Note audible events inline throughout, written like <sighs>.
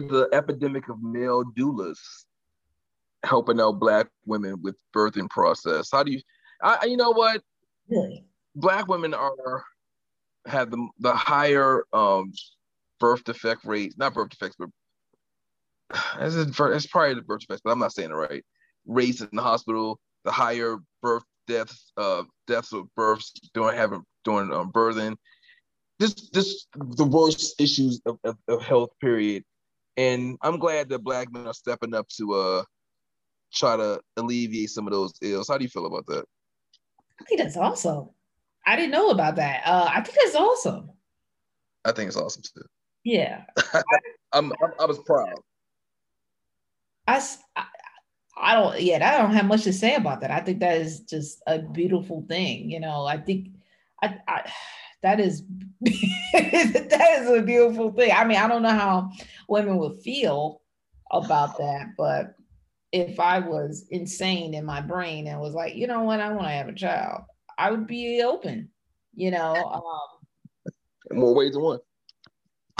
There's the epidemic of male doulas helping out black women with birthing process. How do you I you know what? Really? Black women are have the the higher um birth defect rates, not birth defects, but is it's probably the birth defects, but I'm not saying it right. Rates in the hospital, the higher birth deaths, uh, deaths of births during having during um, birthing. This this the worst issues of, of, of health period, and I'm glad that black men are stepping up to uh try to alleviate some of those ills. How do you feel about that? I think that's awesome. I didn't know about that. Uh, I think that's awesome. I think it's awesome too. Yeah. <laughs> I'm, I'm I was proud. I, I don't, yeah, I don't have much to say about that. I think that is just a beautiful thing. You know, I think I, I that is <laughs> that is a beautiful thing. I mean, I don't know how women would feel about that, but if I was insane in my brain and was like, you know what, I want to have a child, I would be open. You know, um, more ways than one.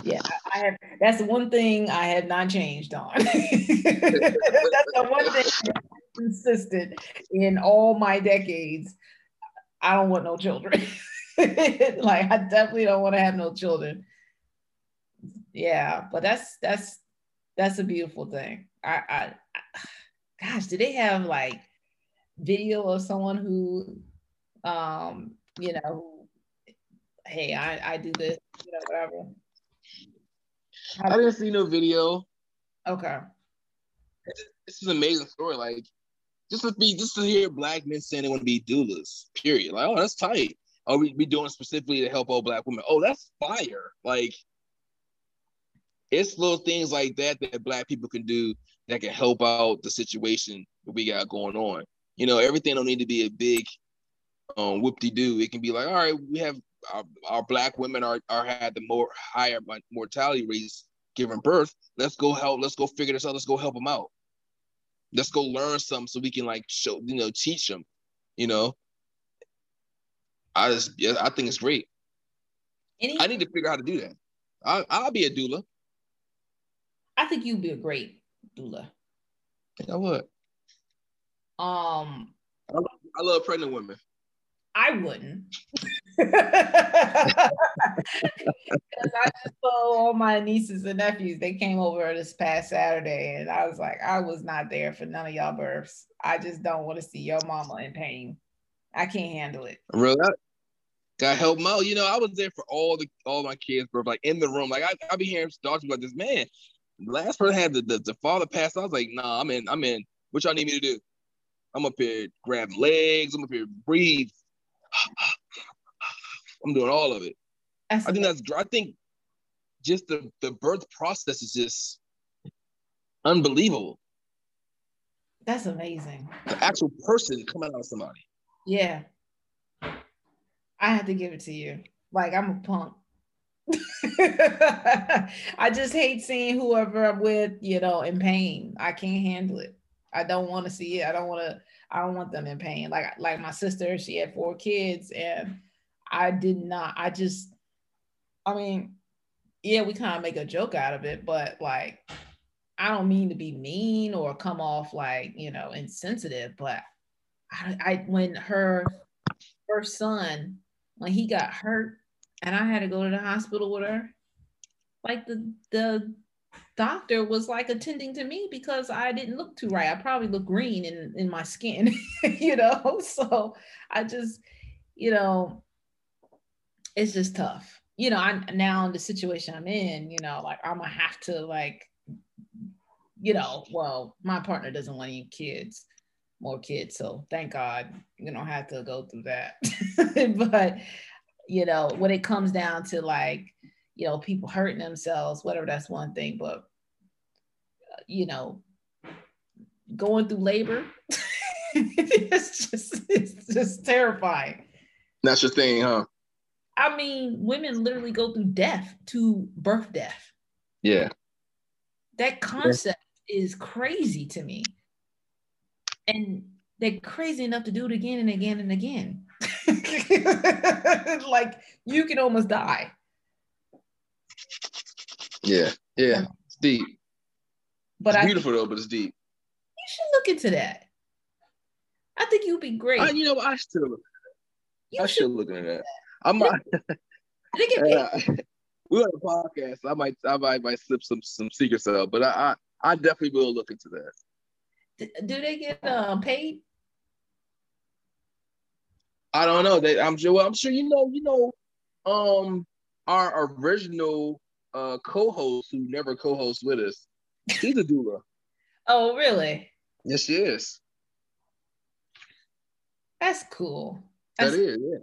yeah, I I have. That's the one thing I have not changed on. <laughs> that's the one thing that's consistent in all my decades. I don't want no children. <laughs> <laughs> like I definitely don't want to have no children. Yeah, but that's that's that's a beautiful thing. I, I, I gosh, do they have like video of someone who, um, you know, hey, I I do this, you know, whatever. I didn't see no video. Okay. This is an amazing story. Like just to be just to hear black men saying they want to be doulas. Period. Like oh that's tight. Oh we we doing specifically to help all black women. Oh that's fire. Like it's little things like that that black people can do that can help out the situation that we got going on. You know, everything don't need to be a big um whoop-de-doo. It can be like, all right, we have our, our black women are, are had the more higher mortality rates giving birth. Let's go help. Let's go figure this out. Let's go help them out. Let's go learn something so we can like show, you know, teach them. You know, I just, yeah, I think it's great. Any, I need to figure out how to do that. I, I'll be a doula. I think you'd be a great doula. I think I would. Um, I love pregnant women. I wouldn't. <laughs> Because I just saw all my nieces and nephews. They came over this past Saturday, and I was like, I was not there for none of y'all births. I just don't want to see your mama in pain. I can't handle it. Really, I, gotta help them out. You know, I was there for all the all my kids' birth, like in the room. Like I, I be hearing doctors about this man. Last person had the, the the father passed. I was like, nah, I'm in. I'm in. What y'all need me to do? I'm up here grabbing legs. I'm up here breathe. <sighs> I'm doing all of it. That's I think that's. I think just the the birth process is just unbelievable. that's amazing. The actual person coming out of somebody. Yeah. I have to give it to you. Like I'm a punk. <laughs> I just hate seeing whoever I'm with, you know, in pain. I can't handle it. I don't want to see it. I don't want to. I don't want them in pain. Like like my sister, she had four kids, and I did not. I just, I mean, yeah, we kind of make a joke out of it, but like, I don't mean to be mean or come off like you know insensitive, but I, I when her first son when he got hurt and I had to go to the hospital with her, like the the doctor was like attending to me because I didn't look too right. I probably looked green in, in my skin, <laughs> you know. So I just, you know, it's just tough. You know, I now in the situation I'm in, you know, like I'm gonna have to like, you know, well, my partner doesn't want any kids, more kids. So thank God you don't have to go through that. <laughs> but you know, when it comes down to like, you know, people hurting themselves, whatever, that's one thing. But, you know, going through labor, <laughs> it's just, it's just terrifying. That's your thing, huh? I mean, women literally go through death to birth death. Yeah. That concept yeah. is crazy to me. And they're crazy enough to do it again and again and again. <laughs> like you can almost die. Yeah, yeah, um, it's deep. But it's beautiful though, but it's deep. You should look into that. I think you'd be great. I, you know, I still look. You I should look into that. I might. <laughs> <laughs> we on a podcast. I might, I might, might slip some some secrets out, but I, I, I definitely will look into that. Do they get uh, paid? I don't know. They, I'm sure. Well, I'm sure you know. You know, um, our original uh co-host who never co-hosts with us. She's a doula. <laughs> oh, really? Yes, she is. That's cool. That That's, is, yeah.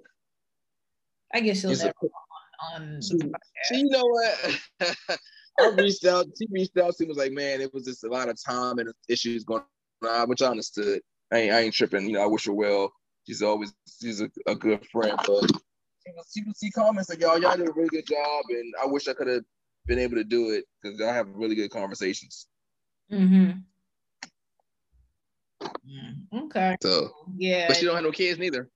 I guess she'll it's never a, on, on she, she, you know what? <laughs> I reached out. She reached out. She was like, "Man, it was just a lot of time and issues going on," which I understood. I ain't, I ain't tripping. You know, I wish her well she's always she's a, a good friend. But she would see comments like y'all y'all did a really good job, and I wish I could have been able to do it because I have really good conversations. Mm-hmm. Mm, okay. So yeah, but she don't have no kids neither.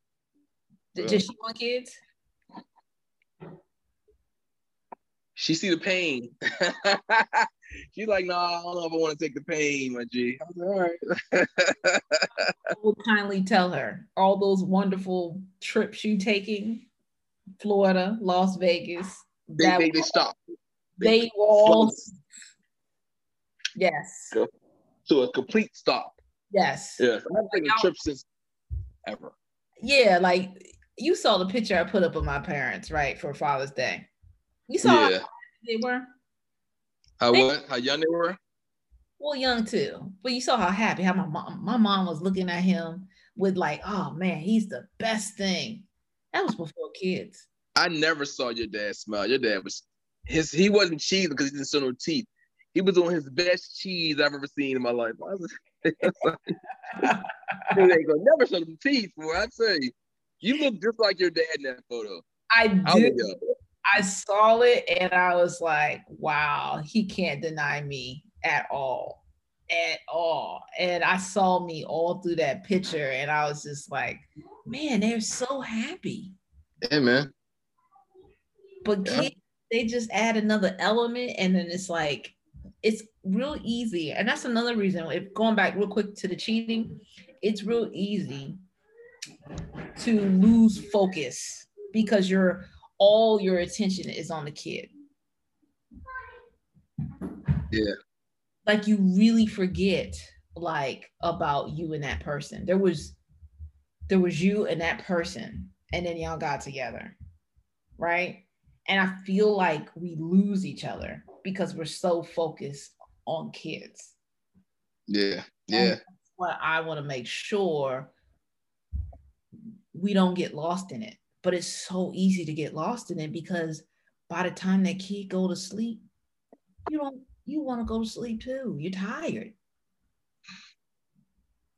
Did so. she want kids? She see the pain. <laughs> She's like, no, nah, I don't know if I want to take the pain, my G. I was like, all right. I will kindly tell her all those wonderful trips you taking, Florida, Las Vegas. They they, they stop. They, they all yes. So a complete stop. Yes. Yes. I haven't taken a trip since ever. Yeah, like you saw the picture I put up of my parents, right, for Father's Day. You saw yeah. they were. How they, what? How young they were? Well, young too. But you saw how happy, how my mom, my mom was looking at him with like, oh man, he's the best thing. That was before kids. I never saw your dad smile. Your dad was his. He wasn't cheesing because he didn't show no teeth. He was on his best cheese I've ever seen in my life. I was like, <laughs> they go never show them teeth, boy. I tell you, you look just like your dad in that photo. I do. I saw it and I was like, wow, he can't deny me at all. At all. And I saw me all through that picture and I was just like, man, they're so happy. Yeah, man. But yeah. kids, they just add another element and then it's like, it's real easy. And that's another reason, if going back real quick to the cheating, it's real easy to lose focus because you're all your attention is on the kid. Yeah. Like you really forget like about you and that person. There was there was you and that person and then y'all got together. Right? And I feel like we lose each other because we're so focused on kids. Yeah. Yeah. what I want to make sure we don't get lost in it but it's so easy to get lost in it because by the time that kid go to sleep you don't you want to go to sleep too. You're tired.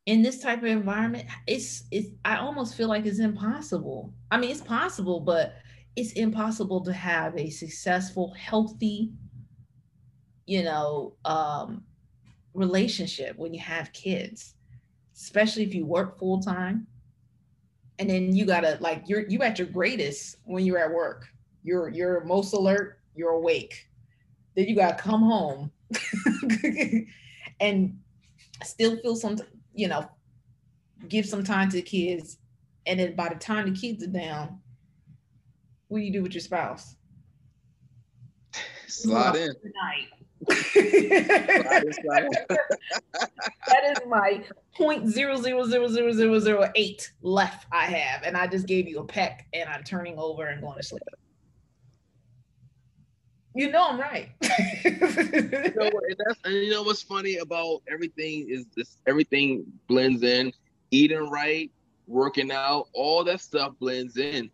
In this type of environment it's it's i almost feel like it's impossible. I mean it's possible but it's impossible to have a successful healthy you know um relationship when you have kids especially if you work full time. And then you gotta like you're you at your greatest when you're at work. You're you're most alert, you're awake. Then you gotta come home <laughs> and still feel some, you know, give some time to the kids. And then by the time the kids are down, what do you do with your spouse? Slide in. That is my point zero zero zero zero zero zero eight left I have, and I just gave you a peck, and I'm turning over and going to sleep. You know I'm right. you, know, and, you know what's funny about everything is this everything blends in. Eating right, working out, all that stuff blends in.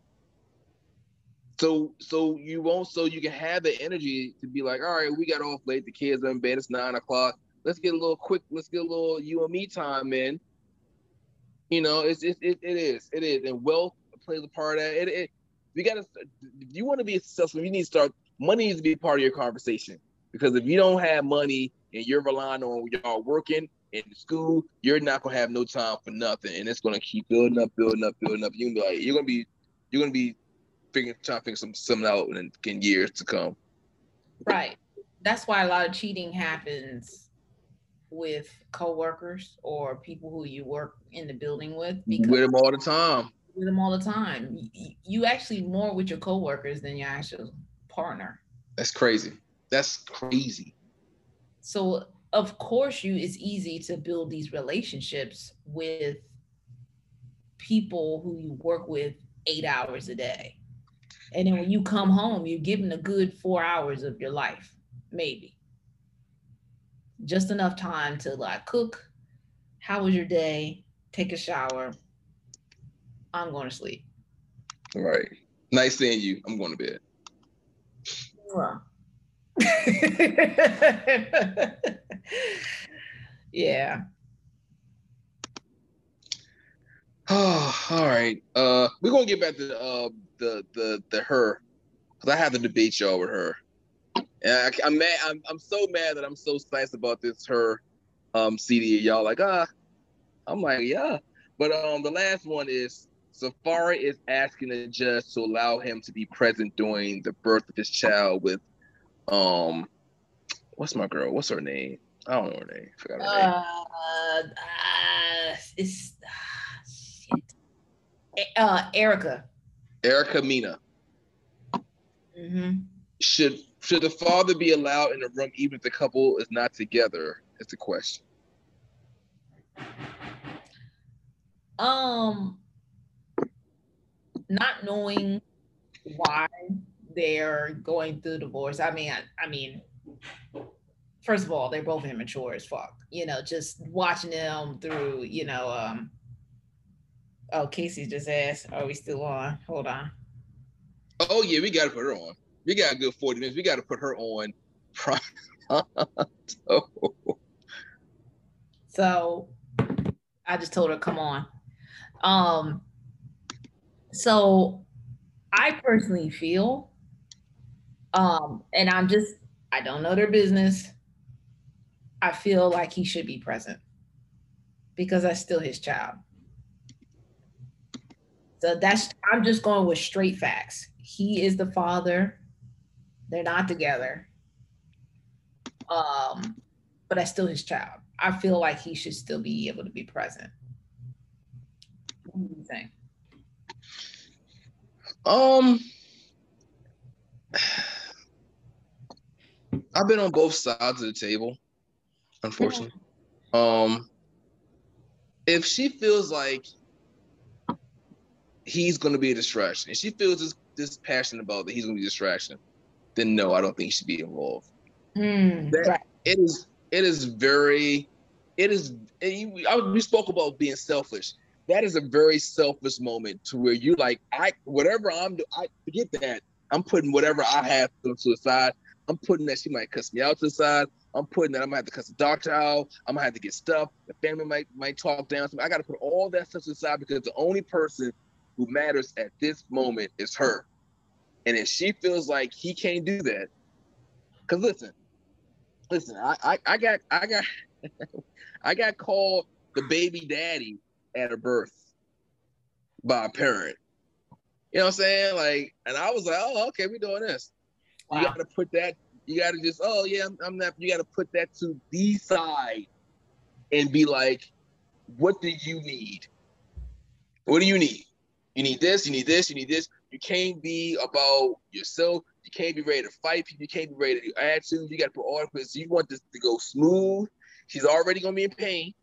So so you won't so you can have the energy to be like, all right, we got off late, the kids are in bed, it's nine o'clock. Let's get a little quick, let's get a little you and me time in. You know, it's it, it, it is, it is. And wealth plays a part of it. it, you gotta if you want to be successful, you need to start money needs to be part of your conversation because if you don't have money and you're relying on y'all working in school, you're not gonna have no time for nothing, and it's gonna keep building up, building up, building up. You're gonna be like, you're gonna be, you're gonna be figuring, trying to figure some something out in, in years to come. Right. That's why a lot of cheating happens with coworkers or people who you work in the building with. Because with them all the time. With them all the time. You actually more with your coworkers than your actual partner. That's crazy. That's crazy. So of course you it's easy to build these relationships with people who you work with eight hours a day. And then when you come home, you're given a good four hours of your life, maybe. Just enough time to like cook. How was your day? Take a shower. I'm going to sleep. All right. Nice seeing you. I'm going to bed. <laughs> yeah. Oh, <sighs> all right. Uh, we're gonna get back to uh the the the her, cause I have to debate y'all with her. And I, am mad. I'm I'm so mad that I'm so sliced about this her um CD. Y'all like ah, I'm like yeah. But um the last one is Safaree is asking the judge to allow him to be present during the birth of his child with um what's my girl? What's her name? I don't know her name. I forgot her name. Uh, uh it's uh, shit. Uh, Erica. Erica Mena. Mm-hmm. Should should the father be allowed in the room even if the couple is not together? Is the question. Um, not knowing why they're going through divorce. I mean, I, I mean, first of all, they're both immature as fuck. You know, just watching them through, you know, um oh Casey just asked, are we still on? Hold on. Oh yeah, we gotta put her on. We got a good 40 minutes. We gotta put her on <laughs> so I just told her, come on. Um so I personally feel um, and I'm just, I don't know their business. I feel like he should be present because that's still his child. So that's, I'm just going with straight facts. He is the father. They're not together. Um, but that's still his child. I feel like he should still be able to be present. What do you think? Um, I've been on both sides of the table, unfortunately. Um, if she feels like he's going to be a distraction, and she feels this, this passionate about that he's going to be a distraction, then no, I don't think he should be involved. Mm, that, right. It is. It is very. It is. It, I, we spoke about being selfish. That is a very selfish moment to where you like I whatever I'm. I forget that. I'm putting whatever I have to the side I'm putting that she might cuss me out to the side. I'm putting that I'm gonna have to cuss the doctor out. I'm gonna have to get stuff. The family might might talk down to me. I gotta put all that stuff to the side because the only person who matters at this moment is her. And if she feels like he can't do that, because listen, listen, I, I, I got I got <laughs> I got called the baby daddy at a birth by a parent. You know what I'm saying? Like, and I was like, oh, okay, we're doing this. Wow. You got to put that. You got to just, oh yeah, I'm, I'm not. You got to put that to the side and be like, what do you need? What do you need? You need this. You need this. You need this. You can't be about yourself. You can't be ready to fight people. You can't be ready to do attitude. You got to put all because you want this to go smooth. She's already gonna be in pain.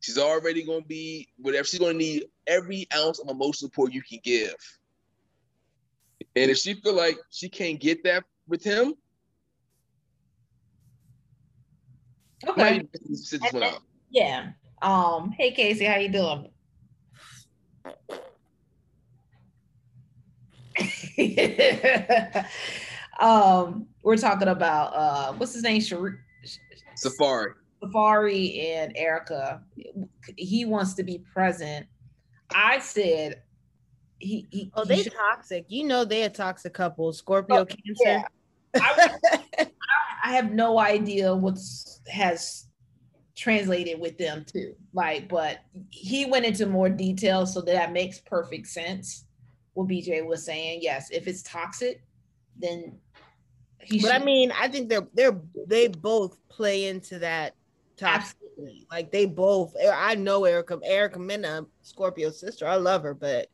She's already gonna be whatever. She's gonna need every ounce of emotional support you can give. And if she feel like she can't get that with him, okay. Yeah. Um. Hey, Casey, how you doing? <laughs> um, we're talking about uh, what's his name? Shar- Safari. Safaree and Erica. He wants to be present. I said he. he oh, they toxic. You know they're a toxic couple. Scorpio oh, Cancer. Yeah. I, I have no idea what's has translated with them too. Like, but he went into more detail, so that makes perfect sense. What BJ was saying, yes, if it's toxic, then he. But should. I mean, I think they're they're they both play into that toxic. Absolutely. Like they both. I know Erica Erica Mena, Scorpio's sister. I love her, but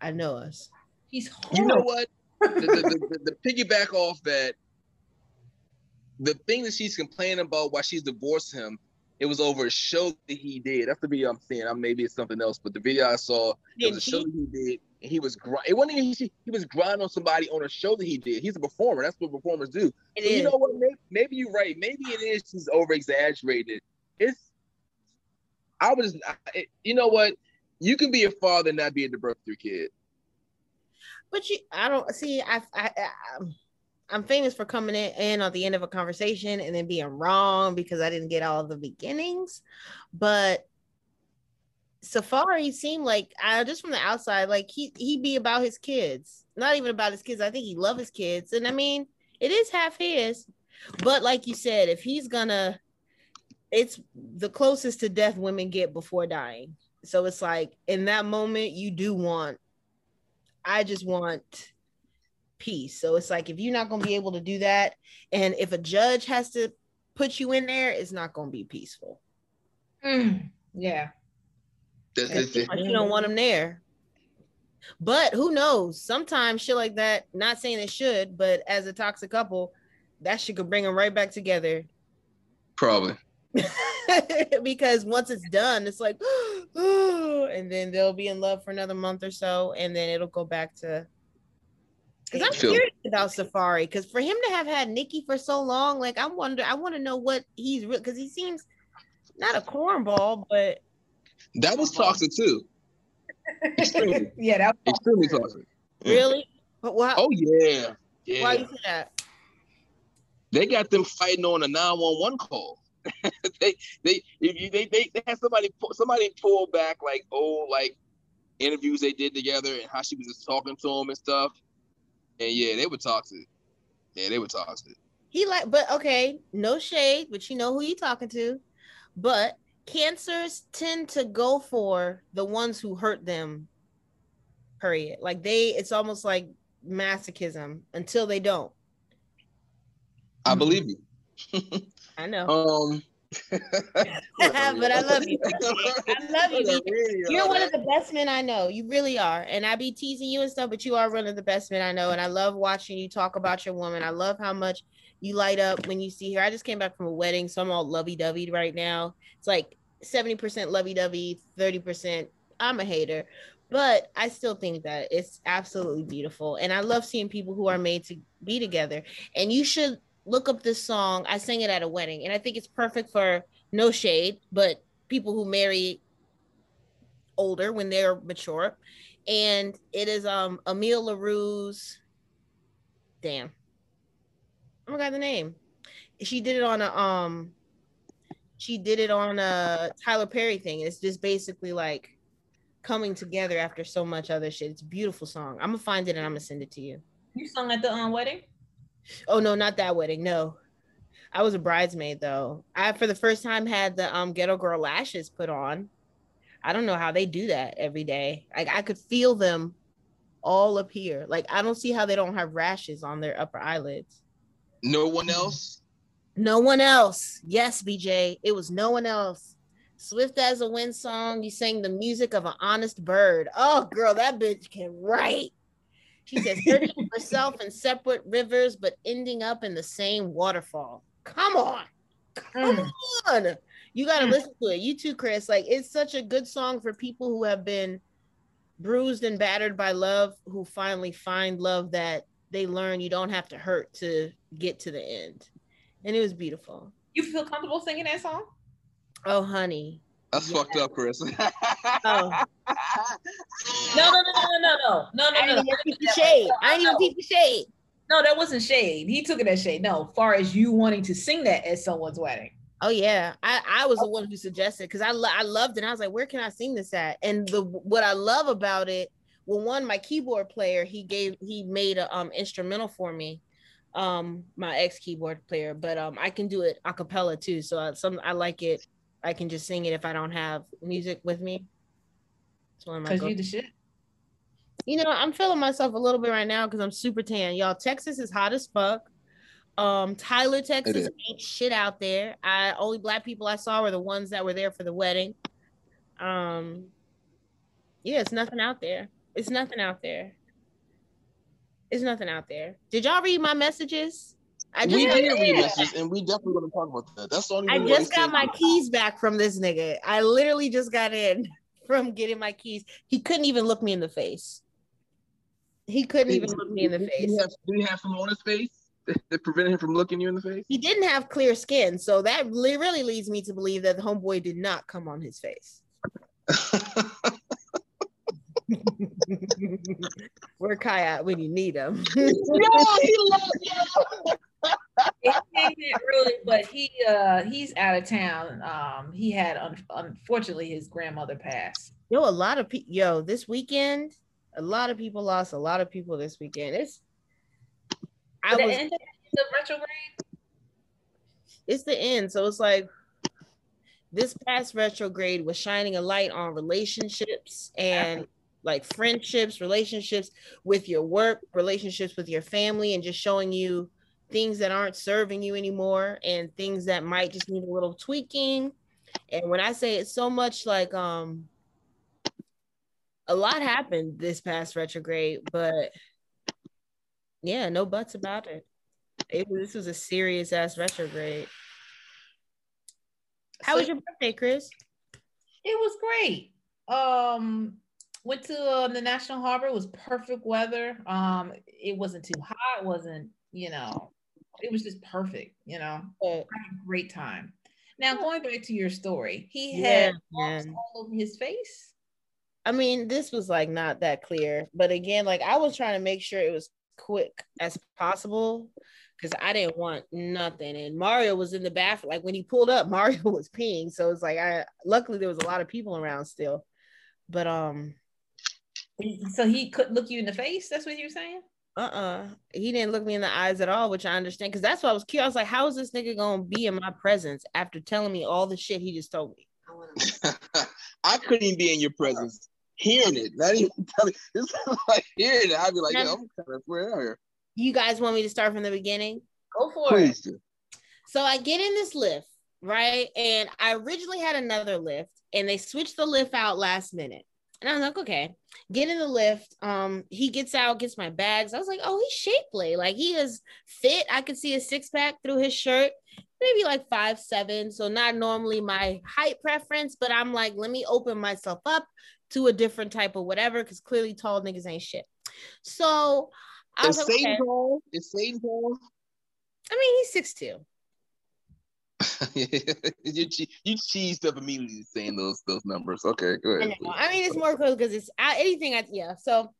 I know us. He's. Horrible. You know what? the, the, the, the piggyback off that the thing that she's complaining about why she's divorced him it was over a show that he did. That's the video I'm seeing. I'm maybe it's something else, but the video I saw it was a show that he did, and he was grind. It wasn't even he, he was grinding on somebody on a show that he did. He's a performer. That's what performers do. so you know what? Maybe, maybe, you're right. Maybe it is just over exaggerated. It's I was, it, you know what? You can be a father and not be a birth your kid. But you, I don't see. I, I, I um, I'm famous for coming in, on the end of a conversation and then being wrong because I didn't get all the beginnings. But Safaree seemed like uh, just from the outside, like he he'd be about his kids, not even about his kids. I think he love his kids, and I mean it is half his. But like you said, if he's gonna, it's the closest to death women get before dying. So it's like in that moment, you do want. I just want peace. So it's like if you're not going to be able to do that, and if a judge has to put you in there, it's not going to be peaceful. Mm, yeah. You don't want them there. But who knows? Sometimes shit like that, not saying it should, but as a toxic couple, that shit could bring them right back together. Probably. <laughs> because once it's done, it's like, <gasps> and then they'll be in love for another month or so, and then it'll go back to because I'm curious about Safaree. Because for him to have had Nikki for so long, like I wonder, I want to know what he's real. Because he seems not a cornball, but that was toxic too. Extremely. <laughs> yeah, that was extremely toxic. Mm. Really? But why? Oh yeah. yeah. Why you say that? They got them fighting on a 911 call. <laughs> they, they, they, they, they, they had somebody, somebody pull back like, old like interviews they did together and how she was just talking to him and stuff. And yeah, they were toxic. Yeah, they were toxic. He like, but okay, no shade, but you know who you talking to. But cancers tend to go for the ones who hurt them. Period. Like they, it's almost like masochism until they don't. I believe you. <laughs> I know. Um, <laughs> but I love you. <laughs> I love you. You're one of the best men I know. You really are. And I be teasing you and stuff, but you are one of the best men I know. And I love watching you talk about your woman. I love how much you light up when you see her. I just came back from a wedding, so I'm all lovey dovey right now. It's like 70% lovey dovey, 30% I'm a hater. But I still think that it's absolutely beautiful. And I love seeing people who are made to be together. And you should look up this song. I sang it at a wedding, and I think it's perfect for no shade, but people who marry older when they're mature. And it is um Emile LaRue's damn. I forgot the name. She did it on a um she did it on a Tyler Perry thing. It's just basically like coming together after so much other shit. It's a beautiful song. I'm gonna find it and I'm gonna send it to you. You sung at the um, wedding? Oh no, not that wedding. No, I was a bridesmaid though. I for the first time had the um ghetto girl lashes put on. I don't know how they do that every day. Like I could feel them all up here. Like I don't see how they don't have rashes on their upper eyelids. No one else. No one else. Yes, BJ. It was no one else. Swift as a wind song. You sang the music of an honest bird. Oh, girl, that bitch can write. She says, searching herself in separate rivers, but ending up in the same waterfall. Come on. Come mm. on. You got to mm. listen to it. You too, Chris. Like, it's such a good song for people who have been bruised and battered by love, who finally find love that they learn you don't have to hurt to get to the end. And it was beautiful. You feel comfortable singing that song? Oh, honey. That's yes. fucked up, Chris. <laughs> oh. No, no, no, no, no, no, no, no, I no. no. Shade. I didn't even peep the shade. No, that wasn't shade. He took it as shade. No, far as you wanting to sing that at someone's wedding. Oh yeah, I, I was the one who suggested because I lo- I loved it. I was like, where can I sing this at? And the what I love about it, well, one, my keyboard player, he gave he made a um instrumental for me, um my ex keyboard player, but um I can do it a cappella too. So I, some I like it I can just sing it if I don't have music with me. It's one of my. Cause you the shit. You know, I'm feeling myself a little bit right now because I'm super tan. Y'all, Texas is hot as fuck. Um, Tyler, Texas ain't shit out there. I only black people I saw were the ones that were there for the wedding. Um, yeah, it's nothing out there. It's nothing out there. It's nothing out there. Did y'all read my messages? I just we did and we definitely gonna talk about that. That's the only. I just got my keys back from this nigga. I literally just got in <laughs> from getting my keys. He couldn't even look me in the face. He couldn't even look me in the face. Did he have, did he have some on his face? that prevented him from looking you in the face? He didn't have clear skin, so that really leads me to believe that the homeboy did not come on his face. <laughs> <laughs> Where Kai at when you need him? Yo, he loves came but he uh he's out of town. Um, he had un- unfortunately his grandmother passed. Yo, a lot of people. Yo, this weekend, a lot of people lost a lot of people this weekend. It's I the was end of the retrograde. It's the end, so it's like this past retrograde was shining a light on relationships and like friendships, relationships with your work, relationships with your family, and just showing you things that aren't serving you anymore and things that might just need a little tweaking. And when I say it's so much like um a lot happened this past retrograde, but yeah, no buts about it. it this was a serious ass retrograde. How so, was your birthday, Chris? It was great. Um, went to uh, the National Harbor. It was perfect weather. Um, it wasn't too hot. It wasn't you know, it was just perfect. You know, a great time. Now going back to your story, he had yeah, all over his face. I mean, this was like not that clear, but again, like I was trying to make sure it was quick as possible because I didn't want nothing. And Mario was in the bathroom. Like when he pulled up, <laughs> Mario was peeing. So it's like I luckily there was a lot of people around still. But um so he couldn't look you in the face, that's what you're saying? Uh-uh. He didn't look me in the eyes at all, which I understand because that's why I was curious. I was like, how is this nigga gonna be in my presence after telling me all the shit he just told me? I <laughs> couldn't even be in your presence hearing it, not even <laughs> telling. This <laughs> is like hearing it. I'd be like, yeah, I'm kind of here. You guys want me to start from the beginning? Go for Please it. Do. So I get in this Lyft, right? And I originally had another Lyft, and they switched the Lyft out last minute. And I was like, okay, get in the Lyft. Um, he gets out, gets my bags. I was like, oh, he's shapely. Like he is fit. I could see a six pack through his shirt, maybe like five, seven. So not normally my height preference, but I'm like, let me open myself up to a different type of whatever, because clearly tall niggas ain't shit. So I was like, okay. tall? Is Satan tall? I mean, he's six two. <laughs> you you cheesed up immediately saying those those numbers. Okay, good. I, I, mean, it's more cool because it's I, anything. I, yeah. So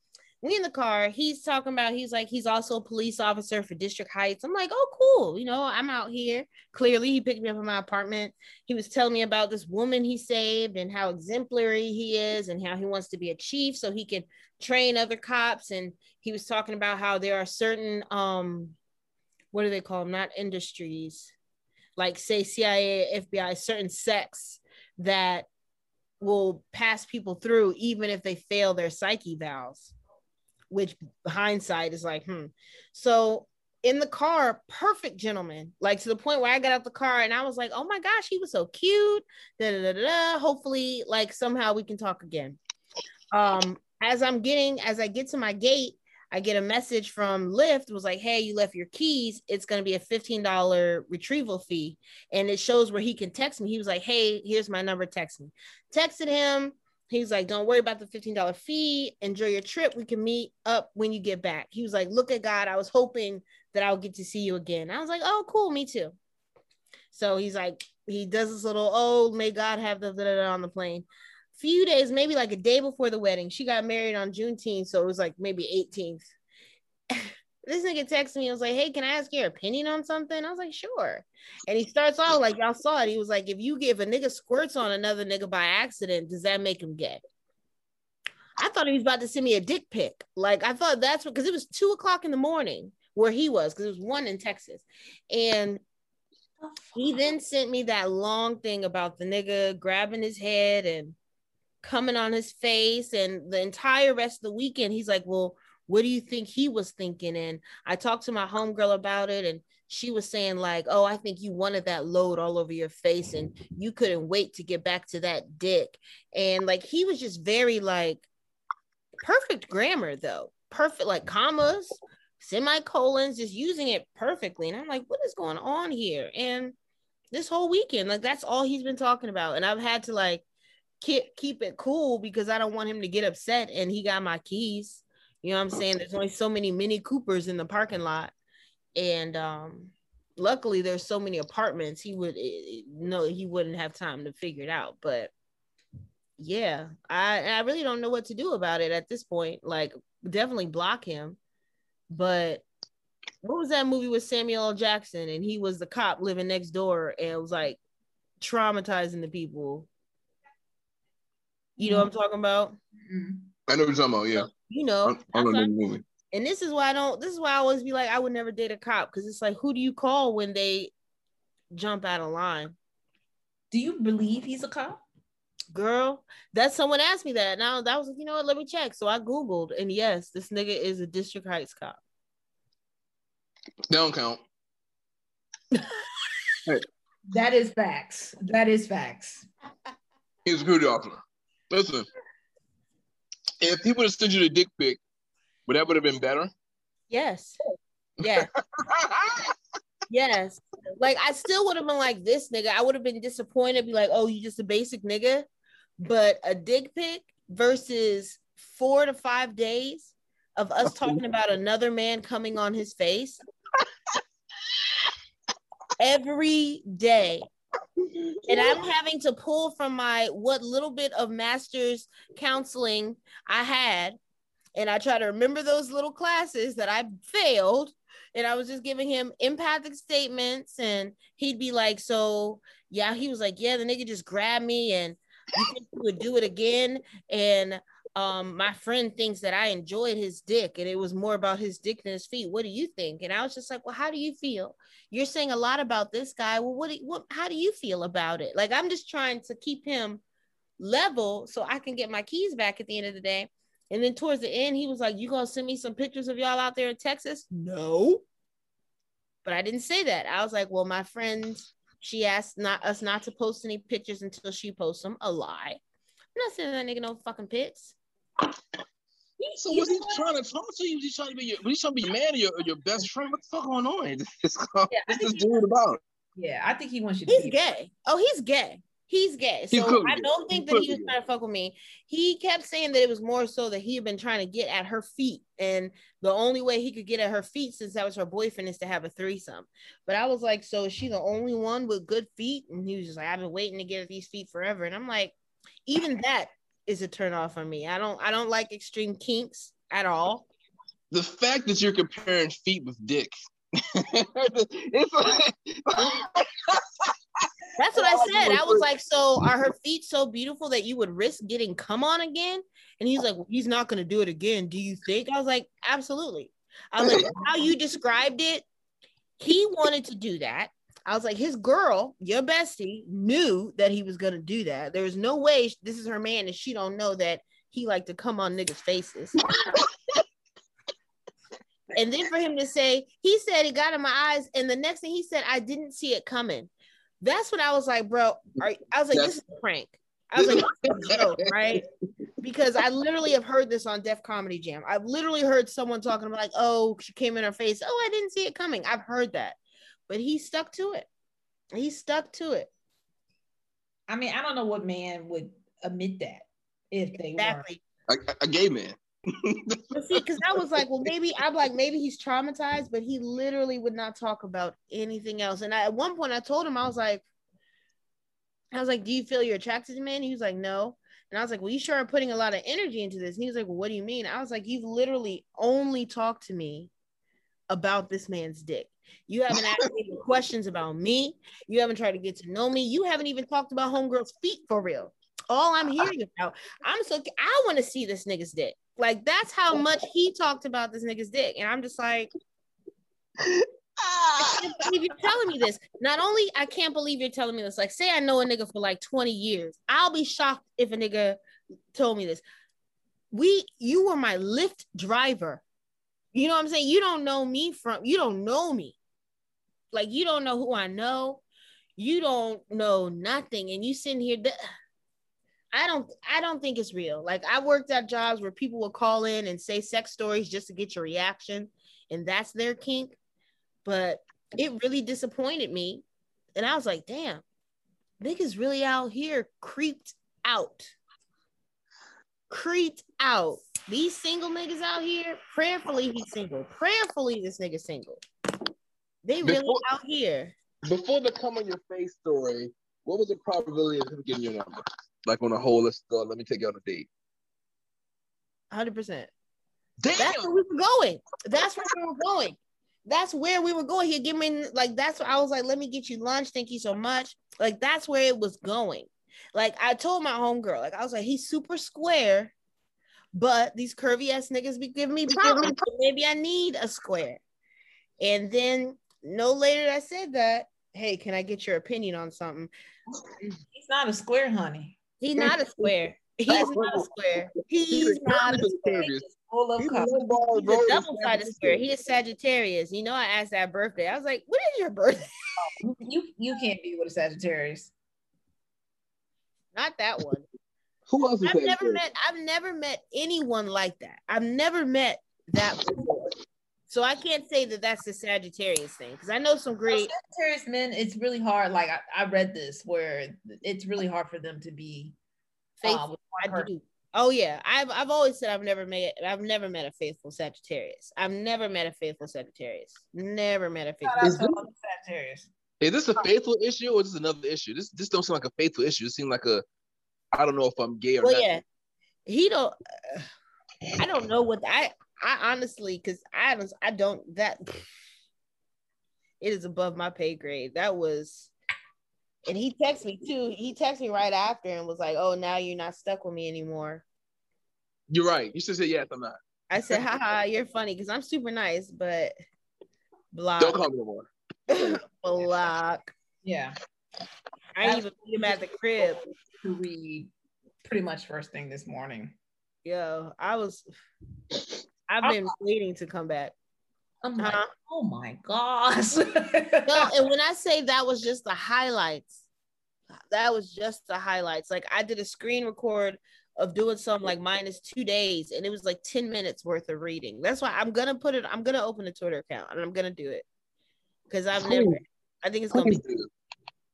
we in the car. He's talking about. He's like he's also a police officer for District Heights. I'm like, oh, cool. You know, I'm out here. Clearly, he picked me up in my apartment. He was telling me about this woman he saved and how exemplary he is and how he wants to be a chief so he can train other cops. And he was talking about how there are certain um, what do they call them? Not industries like say CIA, FBI, certain sects that will pass people through even if they fail their psych evals, which hindsight is like, hmm. So in the car, perfect gentleman, like to the point where I got out the car and I was like, oh my gosh, he was so cute. Da, da, da, da. Hopefully, like somehow we can talk again. Um, as I'm getting, as I get to my gate, I get a message from Lyft was like, hey, you left your keys. It's going to be a $15 retrieval fee. And it shows where he can text me. He was like, hey, here's my number, text me. Texted him. He's like, don't worry about the $15 fee. Enjoy your trip. We can meet up when you get back. He was like, look at God. I was hoping that I'll get to see you again. I was like, oh, cool. Me too. So he's like, he does this little, oh, may God have the on the plane few days, maybe like a day before the wedding. She got married on Juneteenth, so it was like maybe 18th. <laughs> this nigga texted me. I was like, "Hey, can I ask your opinion on something?" I was like, "Sure." And he starts off like y'all saw it. He was like, "If you give a nigga squirts on another nigga by accident, does that make him gay?" I thought he was about to send me a dick pic. Like I thought that's because it was two o'clock in the morning where he was because it was one in Texas, and he then sent me that long thing about the nigga grabbing his head and coming on his face and the entire rest of the weekend he's like well what do you think he was thinking? And i talked to my homegirl about it and she was saying like oh i think you wanted that load all over your face and you couldn't wait to get back to that dick. And like he was just very like perfect grammar though. Perfect like commas semicolons just using it perfectly. And i'm like what is going on here? And this whole weekend like that's all he's been talking about. And i've had to like keep keep it cool because I don't want him to get upset and he got my keys. You know what I'm saying? There's only so many Mini Coopers in the parking lot. And um luckily there's so many apartments he would no he wouldn't have time to figure it out but yeah i i really don't know what to do about it at this point like definitely block him but what was that movie with samuel l jackson and he was the cop living next door and it was like traumatizing the people you know what I'm mm-hmm. talking about? Mm-hmm. I know what you're talking about. Yeah. You know. I, I know the movie. And this is why I don't. This is why I always be like, I would never date a cop because it's like, who do you call when they jump out of line? Do you believe he's a cop? Girl, that someone asked me that. Now that was, you know what? Let me check. So I googled, and yes, this nigga is a district heights cop. They don't count. <laughs> hey. That is facts. That is facts. He's a security officer. Listen, if he would have sent you the dick pic, would that would have been better? Yes. Yeah. <laughs> yes. Like I still would have been like this nigga. I would have been disappointed, be like, oh, you just a basic nigga. But a dick pic versus four to five days of us <laughs> talking about another man coming on his face <laughs> every day and I'm having to pull from my what little bit of master's counseling I had. And I try to remember those little classes that I failed. And I was just giving him empathic statements. And he'd be like, So, yeah, he was like, Yeah, the nigga just grabbed me and you think would do it again. And um, my friend thinks that I enjoyed his dick and it was more about his dick than his feet. What do you think? And I was just like, well, how do you feel? You're saying a lot about this guy. Well, what, do you, what how do you feel about it? Like, I'm just trying to keep him level so I can get my keys back at the end of the day. And then towards the end, he was like, You gonna send me some pictures of y'all out there in Texas? No. But I didn't say that. I was like, Well, my friend, she asked not us not to post any pictures until she posts them. A lie. I'm not sending that nigga no fucking pics. So was he trying to talk to you? Was he trying to be your, was he trying to be man or your, or your best friend? What the fuck going on? <laughs> What's yeah, this dude about? Yeah, I think he wants you to He's gay. Oh, he's gay. He's gay. So he's I don't think that he was trying to fuck with me. He kept saying that it was more so that he had been trying to get at her feet. And the only way he could get at her feet since that was her boyfriend is to have a threesome. But I was like, so is she the only one with good feet? And he was just like, I've been waiting to get at these feet forever. And I'm like, even that is a turn off for me. I don't I don't like extreme kinks at all. The fact that you're comparing feet with dick. <laughs> it's like, That's what I <laughs> said. I was like, so are her feet so beautiful that you would risk getting come on again? And he's like, well, he's not gonna do it again. Do you think? I was like, absolutely. I was like, how you described it, he wanted to do that. I was like, his girl, your bestie, knew that he was gonna do that. There was no way this is her man, and she don't know that he like to come on niggas' faces. <laughs> and then for him to say, he said it got in my eyes, and the next thing he said, I didn't see it coming. That's when I was like, bro, are, I was like, this is a prank. I was like, joke, right? Because I literally have heard this on Def Comedy Jam. I've literally heard someone talking about like, oh, she came in her face. Oh, I didn't see it coming. I've heard that but he stuck to it. He stuck to it. I mean, I don't know what man would admit that if they exactly. were a, a gay man. but see, because I was like, well, maybe I'm like, maybe he's traumatized, but he literally would not talk about anything else. And I, at one point, I told him, I was like, I was like, do you feel you're attracted to men? He was like, no. And I was like, well, you sure are putting a lot of energy into this. And he was like, well, what do you mean? I was like, you've literally only talked to me about this man's dick. You haven't asked any questions about me. You haven't tried to get to know me. You haven't even talked about homegirl's feet for real. All I'm hearing about, I'm so I want to see this nigga's dick. Like that's how much he talked about this nigga's dick, and I'm just like, I ah. can't believe you're telling me this. Not only I can't believe you're telling me this. Like, say I know a nigga for like 20 years, I'll be shocked if a nigga told me this. We, you were my Lyft driver. You know what I'm saying? You don't know me from you don't know me. Like you don't know who I know. You don't know nothing, and you sitting here. I don't. I don't think it's real. Like I worked at jobs where people would call in and say sex stories just to get your reaction, and that's their kink. But it really disappointed me, and I was like, "Damn, niggas really out here creeped out, creeped out." These single niggas out here, prayerfully he's single. Prayerfully this nigga single. They really before, out here. Before the come on your face story, what was the probability of him getting your number? Like on a whole, let's go. Let me take you on a date. Hundred percent. That's where we were going. That's where we were going. That's where we were going. He give me like that's what I was like. Let me get you lunch. Thank you so much. Like that's where it was going. Like I told my homegirl, like I was like, he's super square, but these curvy ass niggas be giving me problems. <laughs> maybe I need a square. And then no later I said that, hey, can I get your opinion on something? He's not a square, honey. He's not a square. He's not a square. He's not a square. Full of He's a double-sided square. He is Sagittarius. You know, I asked that birthday. I was like, "What is your birthday?" You you can't be with a Sagittarius. Not that one. <laughs> Who else? I've never met. I've never met anyone like that. I've never met that before. So I can't say that that's the Sagittarius thing because I know some great Sagittarius men. It's really hard. Like I, I read this where it's really hard for them to be faithful. Uh, oh yeah, I've I've always said I've never met I've never met a faithful Sagittarius. I've never met a faithful Sagittarius. Never met a faithful Sagittarius. Is this a faithful issue or is this another issue? This this don't seem like a faithful issue. It seems like a I don't know if I'm gay or well, not. Yeah, he don't. Uh, I don't know what I I honestly, because I don't, I don't that it is above my pay grade. That was, and he texted me too. He texted me right after and was like, "Oh, now you're not stuck with me anymore." You're right. You should say yes. I'm not. I said, "Haha, you're funny," because I'm super nice, but blah." Don't call me no more. Block. <laughs> Yeah. I even meet him at the crib. To read pretty much first thing this morning. Yo, I was I've been waiting to come back. I'm like, huh? oh my gosh. <laughs> no, and when I say that was just the highlights, that was just the highlights. Like I did a screen record of doing some like minus two days, and it was like 10 minutes worth of reading. That's why I'm gonna put it, I'm gonna open a Twitter account and I'm gonna do it. Because I've never I think it's gonna be good.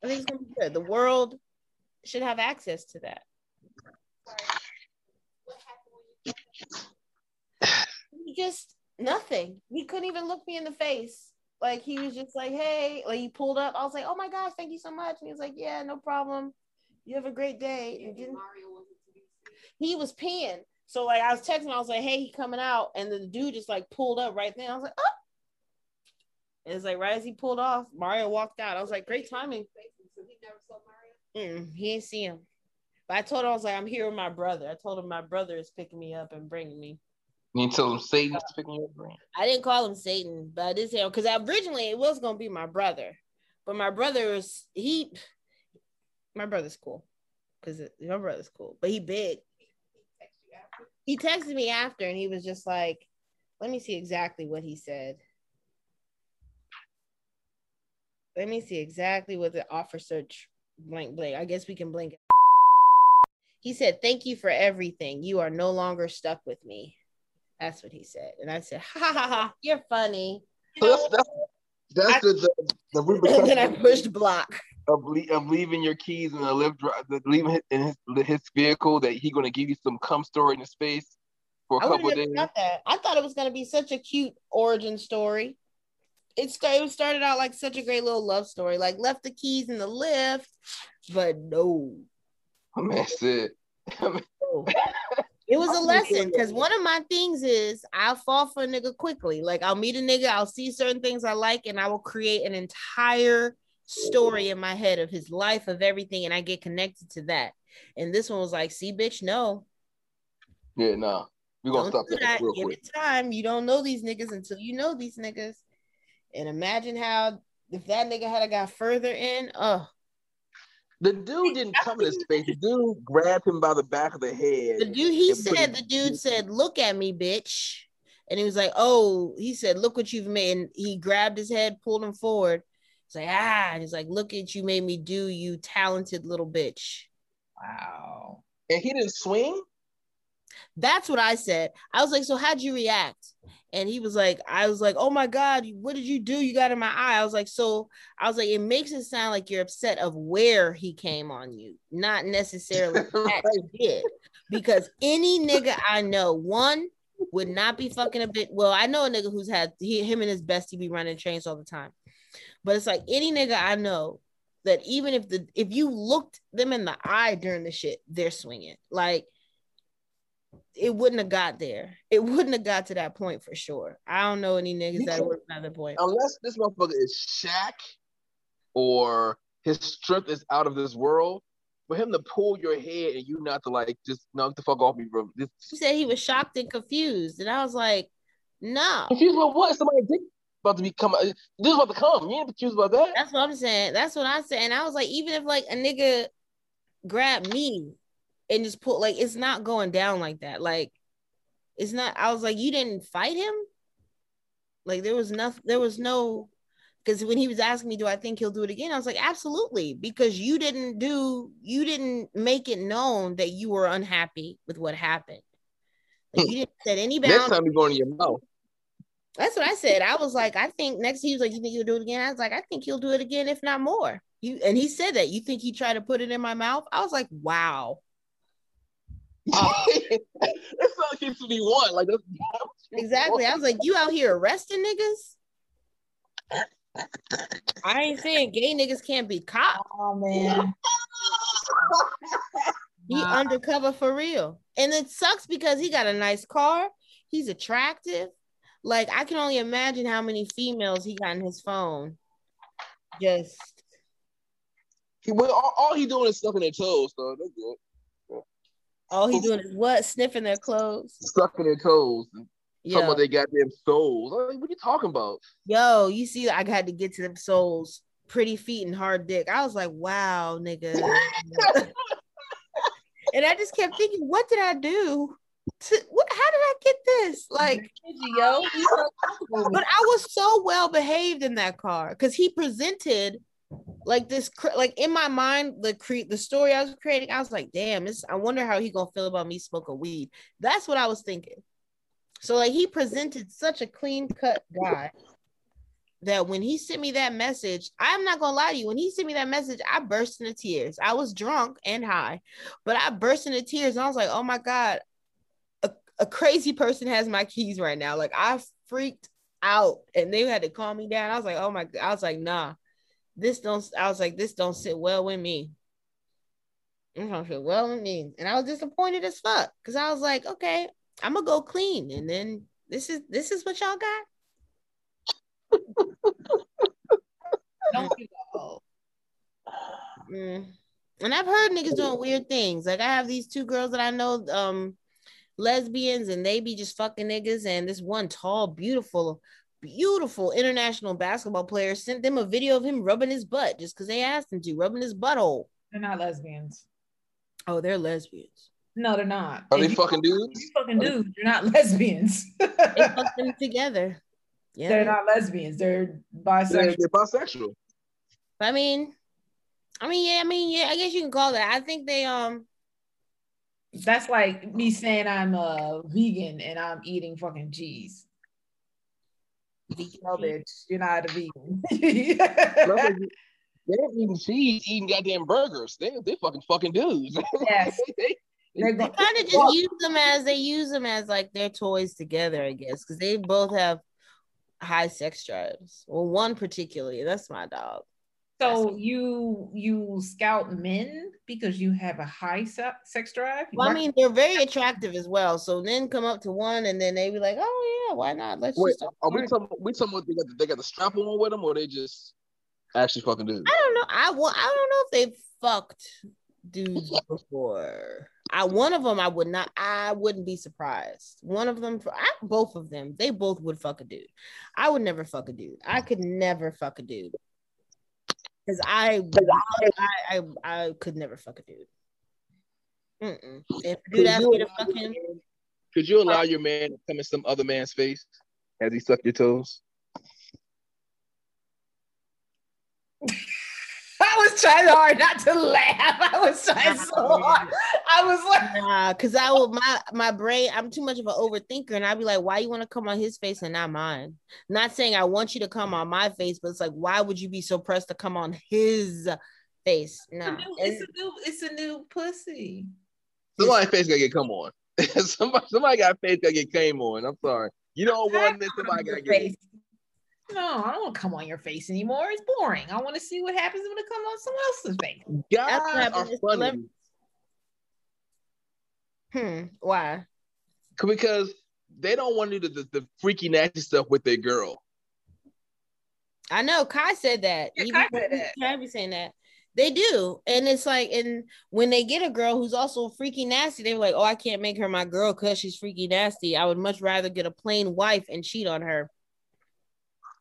I think it's gonna be good. The world should have access to that He just nothing. He couldn't even look me in the face. Like he was just like, hey, like he pulled up. I was like, oh my gosh, thank you so much. And he was like, yeah, no problem. You have a great day. He was peeing. So like I was texting, I was like, hey, he coming out. And the dude just like pulled up right there. I was like, oh. And it's like right as he pulled off, Mario walked out. I was like, great timing. Mm, he ain't see him. But I told him I was like, I'm here with my brother. I told him my brother is picking me up and bringing me. You told him Satan's picking you up? I didn't call him Satan, but I did say because originally it was gonna be my brother, But my brother is he my brother's cool. Cause my brother's cool, but he big. He texted me after and he was just like, let me see exactly what he said. Let me see exactly what the officer blank blank. I guess we can blink. He said, Thank you for everything. You are no longer stuck with me. That's what he said. And I said, <laughs> Ha ha ha, you're funny. So that's, that's, that's I, the, the, the. <laughs> And then I pushed block. Of, of leaving your keys in the Lyft, drive, leaving in his, his vehicle, that he going to give you some cum story in the space for a I couple days. That. I thought it was going to be such a cute origin story it started, it started out like such a great little love story. Like left the keys in the Lyft, but no. That's it. <laughs> it was a lesson because one of my things is I'll fall for a nigga quickly. Like I'll meet a nigga, I'll see certain things I like, and I will create an entire story in my head of his life, of everything, and I get connected to that. And this one was like, see, bitch, no. Yeah, no. We're gonna don't stop that. Give quick. it time. You don't know these niggas until you know these niggas. And imagine how if that nigga had got further in, oh. The dude didn't come in his face. The dude grabbed him by the back of the head. The dude, he said, the dude said, "Look at me, bitch," and he was like, "Oh," he said, "Look what you've made." And he grabbed his head, pulled him forward. He's like, "Ah," and he's like, "Look at you, made me do, you talented little bitch." Wow. And he didn't swing. That's what I said. I was like, "So how'd you react?" and he was like, I was like, oh my God, what did you do? You got in my eye. I was like, so I was like, it makes it sound like you're upset of where he came on you, not necessarily <laughs> that you did. Because any nigga I know, one would not be fucking a bit. Well, I know a nigga who's had he, him and his bestie be running trains all the time. But it's like any nigga I know that even if the if you looked them in the eye during the shit, they're swinging. Like it wouldn't have got there. It wouldn't have got to that point for sure. I don't know any niggas that would another point. Unless this motherfucker is Shaq or his strength is out of this world, for him to pull your head and you not to like just knock the fuck off me, bro. This... He said he was shocked and confused, and I was like, no. Confused about what? Somebody dick about to become. Uh, this is about to come. You ain't confused about that. That's what I'm saying. That's what I said, and I was like, even if like a nigga grabbed me and just put like it's not going down like that. Like it's not. I was like, you didn't fight him. Like there was nothing. There was no. Because when he was asking me, do I think he'll do it again? I was like, absolutely, because you didn't do, you didn't make it known that you were unhappy with what happened. Like, you didn't set any boundaries. Next time you're going to your mouth. That's what I said. I was like, I think next he was like, you think he'll do it again? I was like, I think he'll do it again, if not more. You and he said that. You think he tried to put it in my mouth? I was like, wow. That's not keeps me one. Like that's, exactly. I was like, you out here arresting niggas? I ain't saying gay niggas can't be caught. Oh man. he wow. undercover for real. And it sucks because he got a nice car. He's attractive. Like I can only imagine how many females he got in his phone. Just he well, all, all he doing is sucking their toes, so that's good. All he doing is what? Sniffing their clothes, sucking their toes, Yo. talking about they goddamn souls. Like, what are you talking about? Yo, you see, I got to get to them souls. Pretty feet and hard dick. I was like, wow, nigga. <laughs> and I just kept thinking, what did I do? To, what? How did I get this? Like, yo, but I was so well behaved in that car because he presented like this like in my mind the cre- the story i was creating i was like damn this i wonder how he gonna feel about me smoking weed. That's what i was thinking. So like he presented such a clean cut guy that when he sent me that message i'm not gonna lie to you when he sent me that message i burst into tears. I was drunk and high but i burst into tears and i was like oh my god a, a crazy person has my keys right now. Like i freaked out and they had to calm me down. I was like oh my god, i was like nah this don't I was like, this don't sit well with me. It don't sit well with me. And I was disappointed as fuck. Cause I was like, okay, I'm gonna go clean. And then this is this is what y'all got. don't mm. And I've heard niggas doing weird things. Like I have these two girls that I know, um, lesbians, and they be just fucking niggas. And this one tall, beautiful beautiful international basketball player sent them a video of him rubbing his butt just because they asked him to, rubbing his butthole. They're not lesbians. Oh, they're lesbians. No, they're not. Are they If you- fucking dudes? if you fucking dudes. They're not <laughs> lesbians. They fucked them together. Yeah. They're not lesbians. They're They're, bisexual. they're bisexual. I mean, I mean, yeah, I mean, yeah, I guess you can call that. I think they um That's like me saying I'm a vegan and I'm eating fucking cheese. No, bitch, you're not a vegan. <laughs> Motherfuckers, They ain't eating cheese, eating goddamn burgers. They they fucking fucking dudes. Yes. <laughs> they, They're they kind of just Well- use them as they use them as like their toys together, I guess, because they both have high sex drives. Well, one particularly, that's my dog. So you you scout men because you have a high se- sex drive. Well, I mean, they're very attractive as well. So then come up to one, and then they be like, "Oh yeah, why not? Let's Wait, just." are we flirting." talking? We talking about they got the, they got the strap on with them, or they just actually fucking dudes? I don't know. I well, I don't know if they fucked dudes <laughs> before. I one of them I would not. I wouldn't be surprised. One of them, I, both of them, they both would fuck a dude. I would never fuck a dude. I could never fuck a dude because I, I, I, I could never fuck a dude. Mm-mm. If a dude asked me to fuck him, Could you allow your man to come in some other man's face as he sucked your toes? I was trying hard not to laugh. I was trying so hard. I was like, Nah, cause I will my my brain. I'm too much of an overthinker, and I'd be like, "Why you want to come on his face and not mine?" Not saying I want you to come on my face, but it's like, why would you be so pressed to come on his face? it's, No, a new, it's a new, it's a new pussy. Somebody's face gotta get come on. <laughs> somebody somebody got face gotta get came on. I'm sorry. You don't want this. Somebody Your gotta get. Face. No, I don't want to come on your face anymore. It's boring. I want to see what happens when it comes on someone else's face. Guys are funny hmm. Why? because they don't want to do the, the, the freaky nasty stuff with their girl. I know Kai said that. Yeah, Even Kai said that. Kai be saying that. They do. And it's like, and when they get a girl who's also freaky nasty, they're like, oh, I can't make her my girl because she's freaky nasty. I would much rather get a plain wife and cheat on her.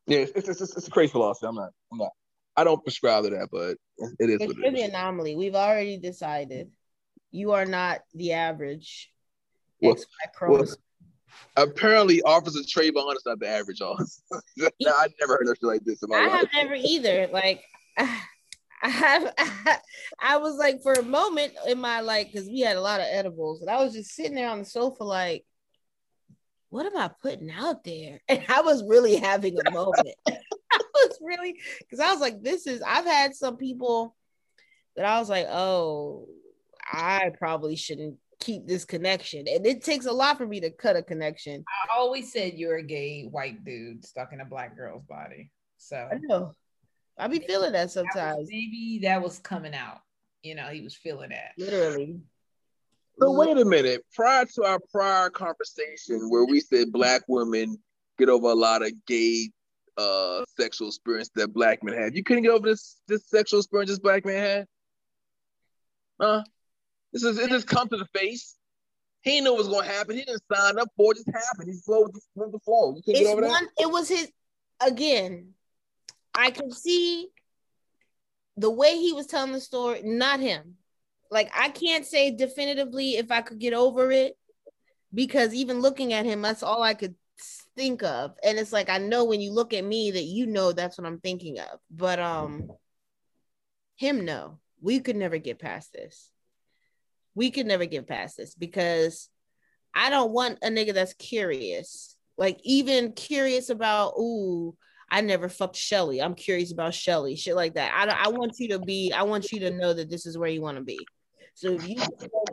Yeah, it's, it's, it's, it's a crazy philosophy. I'm not. I'm not. I don't prescribe to that, but it is It's you're the anomaly. We've already decided. You are not the average. Well- X Y chromosome. Apparently, Officer Trayvon is not the average officer. <laughs> no, I never heard of shit like this in my I life. have never either. Like, <laughs> I have. <laughs> I was like, for a moment in my like, because we had a lot of edibles, and I was just sitting there on the sofa, like, what am I putting out there? <laughs> And I was really having a moment. <laughs> I was really because I was like, this is. I've had some people that I was like, oh, I probably shouldn't keep this connection, and it takes a lot for me to cut a connection. I always said you're a gay white dude stuck in a black girl's body. So I know. I be feeling that that was- sometimes, maybe that was coming out. You know, he was feeling that. literally. So wait a minute. Prior to our prior conversation, where we said black women get over a lot of gay uh sexual experience that black men have, you couldn't get over this this sexual experience this black man had. Huh? This is it just come to the face. He didn't know what was gonna happen. He didn't sign up for it. Just happened. He flowed with the, flow. You couldn't it's get over that. one it was his again i can see the way he was telling the story not him like i can't say definitively if i could get over it because even looking at him that's all i could think of. And it's like i know when you look at me that you know that's what i'm thinking of. But um him no. We could never get past this. We could never get past this because i don't want a nigga that's curious. Like even curious about ooh i never fucked shelly. I'm curious about shelly. Shit like that. I, I want you to be i want you to know that this is where you want to be so if you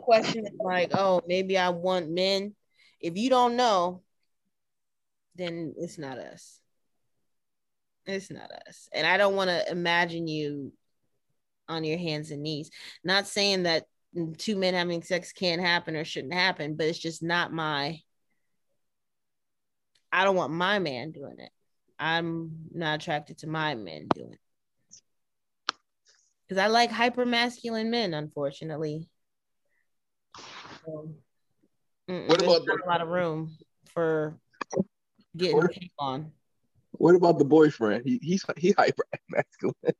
question like oh maybe i want men if you don't know then it's not us it's not us and i don't want to imagine you on your hands and knees not saying that two men having sex can't happen or shouldn't happen but it's just not my I don't want my man doing it. I'm not attracted to my men doing it. Because I like hyper masculine men, unfortunately. So, What about not the- a lot of room for getting What- picked on? What about the boyfriend? He he's he hyper masculine. <laughs> <laughs>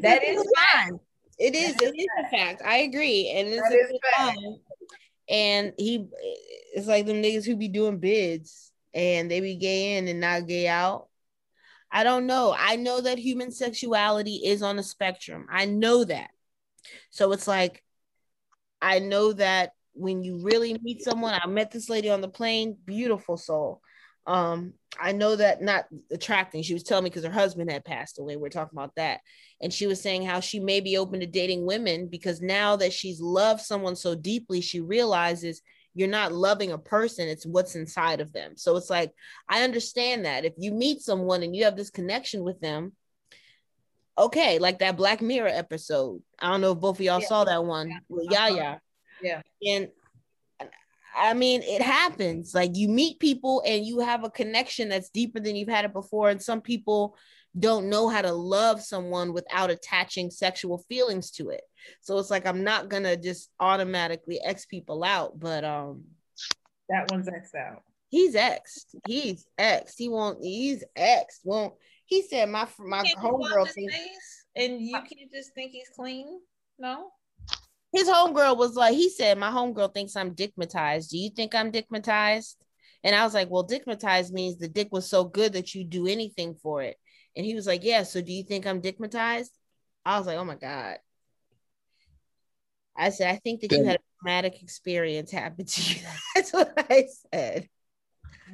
that is fine. It is. It is a fact. I agree, and it's that a fact. And he, it's like them niggas who be doing bids and they be gay in and not gay out. I don't know. I know that human sexuality is on a spectrum. I know that. So it's like, I know that when you really meet someone, I met this lady on the plane, beautiful soul. Um, I know that not attracting. She was telling me because her husband had passed away. We are talking about that. And she was saying how she may be open to dating women because now that she's loved someone so deeply, she realizes you're not loving a person, it's what's inside of them. So it's like, I understand that. If you meet someone and you have this connection with them, okay, like that Black Mirror episode. I don't know if both of y'all yeah. saw that one yeah. with Yahya. Uh-huh. Yeah. And I mean, it happens. Like you meet people and you have a connection that's deeper than you've had it before. And some people don't know how to love someone without attaching sexual feelings to it. So it's like I'm not gonna just automatically X people out, but um that one's X out. He's X. He's X. He won't. He's X. Won't. He said my my homegirl thinks, and you can't just think he's clean. No his homegirl was like, he said, My homegirl thinks I'm dickmatized. Do you think I'm dickmatized? And I was like, Well, dickmatized means the dick was so good that you do anything for it. And he was like, Yeah, so do you think I'm dickmatized? I was like, Oh my God. I said, I think that you had a traumatic experience happen to you. <laughs> That's what I said.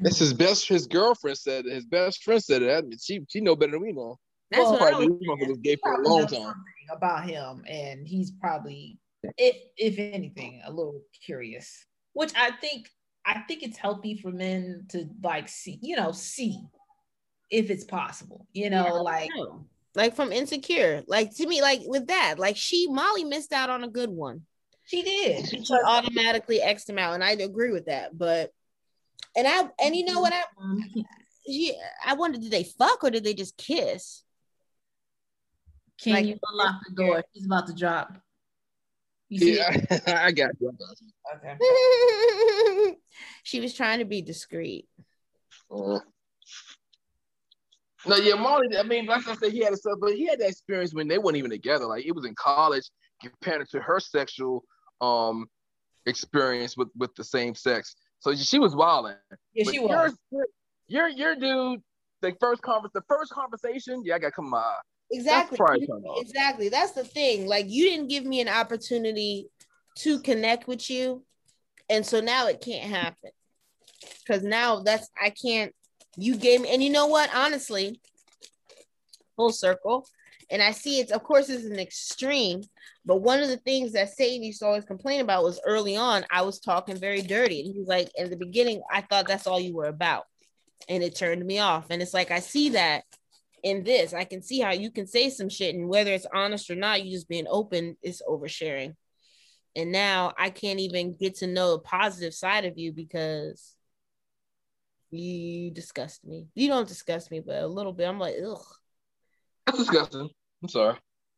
That's his best. His girlfriend said. His best friend said it. I mean, she she know better than we know. That's well, what probably was gay for a long time. About him, and he's probably if if anything, a little curious. Which I think I think it's healthy for men to like see, you know, see if it's possible, you know, yeah, like like from insecure. Like to me, like with that, like she Molly missed out on a good one. She did. She automatically X'd him out, and I agree with that. But and I and you know what I she I wondered did they fuck or did they just kiss? Can like, you unlock the door? She's about to drop. yeah, <laughs> I got you. Okay. <laughs> she was trying to be discreet. Uh, no, yeah, Molly. I mean, like I said, he had a stuff, but he had that experience when they weren't even together. Like it was in college, compared to her sexual um experience with with the same sex. So she was wilding. Yeah, but she was. Your your dude, the first conference, the first conversation, yeah, I got come my Exactly. That's exactly. That's the thing. Like you didn't give me an opportunity to connect with you. And so now it can't happen. Cause now that's I can't you gave me and you know what? Honestly, full circle. And I see it's of course it's an extreme, but one of the things that Satan used to always complain about was early on, I was talking very dirty. And he's like, in the beginning, I thought that's all you were about. And it turned me off. And it's like I see that in this. I can see how you can say some shit, and whether it's honest or not, you just being open is oversharing. And now I can't even get to know a positive side of you because you disgust me. You don't disgust me, but a little bit. I'm like, ugh. That's disgusting. I'm sorry.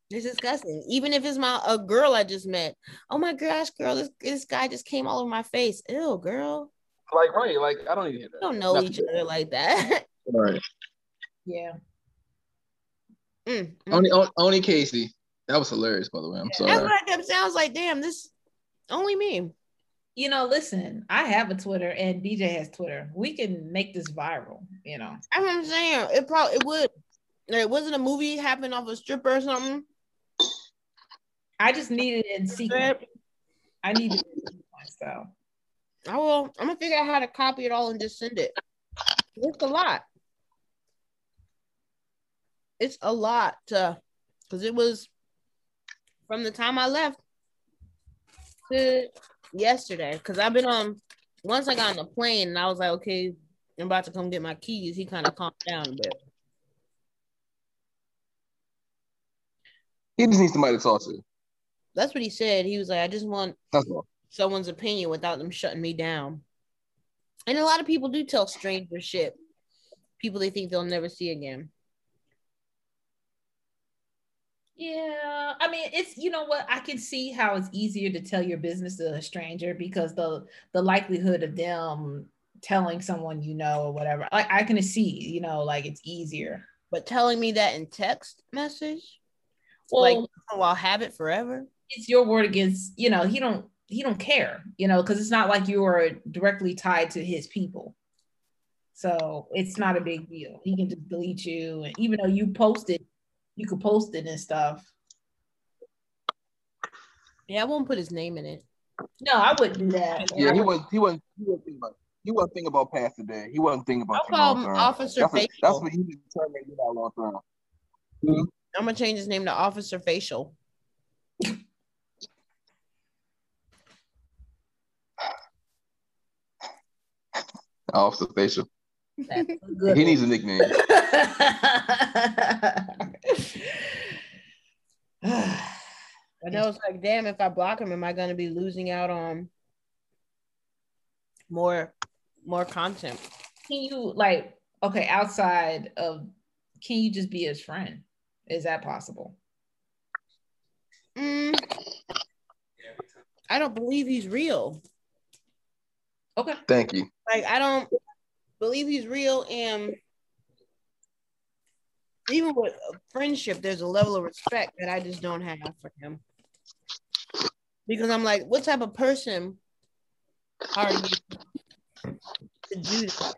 It's disgusting. Even if it's my a girl I just met. Oh my gosh, girl, this, this guy just came all over my face. Ew, girl. Like right, like I don't even. Don't know Nothing. each other like that. <laughs> right. Yeah. Mm, mm, only, only Casey. That was hilarious, by the way. I'm yeah. sorry. That's what I kept saying. I was like, damn, this only me. You know, listen, I have a Twitter and BJ has Twitter. We can make this viral, you know. That's what I'm saying. It probably it would. It wasn't a movie happening off a stripper or something. I just needed it in secret. I needed it in. I oh, will. I'm gonna figure out how to copy it all and just send it. It's a lot it's a lot because it was from the time I left to yesterday. Because I've been on once I got on the plane and I was like, okay, I'm about to come get my keys. He kind of calmed down a bit. He just needs somebody to talk to. That's what he said. He was like, I just want someone's opinion without them shutting me down. And a lot of people do tell strangers shit, people they think they'll never see again. Yeah, I mean, it's you know what I can see how it's easier to tell your business to a stranger because the the likelihood of them telling someone you know or whatever, like I can see, you know, like it's easier. But telling me that in text message, well, like oh, I'll have it forever. It's your word against, you know, he don't he don't care, you know, because it's not like you are directly tied to his people. So it's not a big deal. He can just delete you, and even though you posted, you could post it and stuff. Yeah, I won't put his name in it. No, I wouldn't do that. Yeah, he was he wasn't he wasn't thinking about he wasn't thinking about past the day. He wasn't thinking about I'll call him Officer that's Facial. What, that's what he determined you that long term. Mm-hmm. I'm gonna change his name to Officer Facial. Officer Facial. he needs a nickname. <laughs> <sighs> I know it's like, damn, if I block him, am I gonna be losing out on more more content? Can you like okay, outside of can you just be his friend? Is that possible? Mm, I don't believe he's real. Okay. Thank you. Like I don't believe he's real and even with friendship, there's a level of respect that I just don't have for him. Because I'm like, what type of person are you to do that?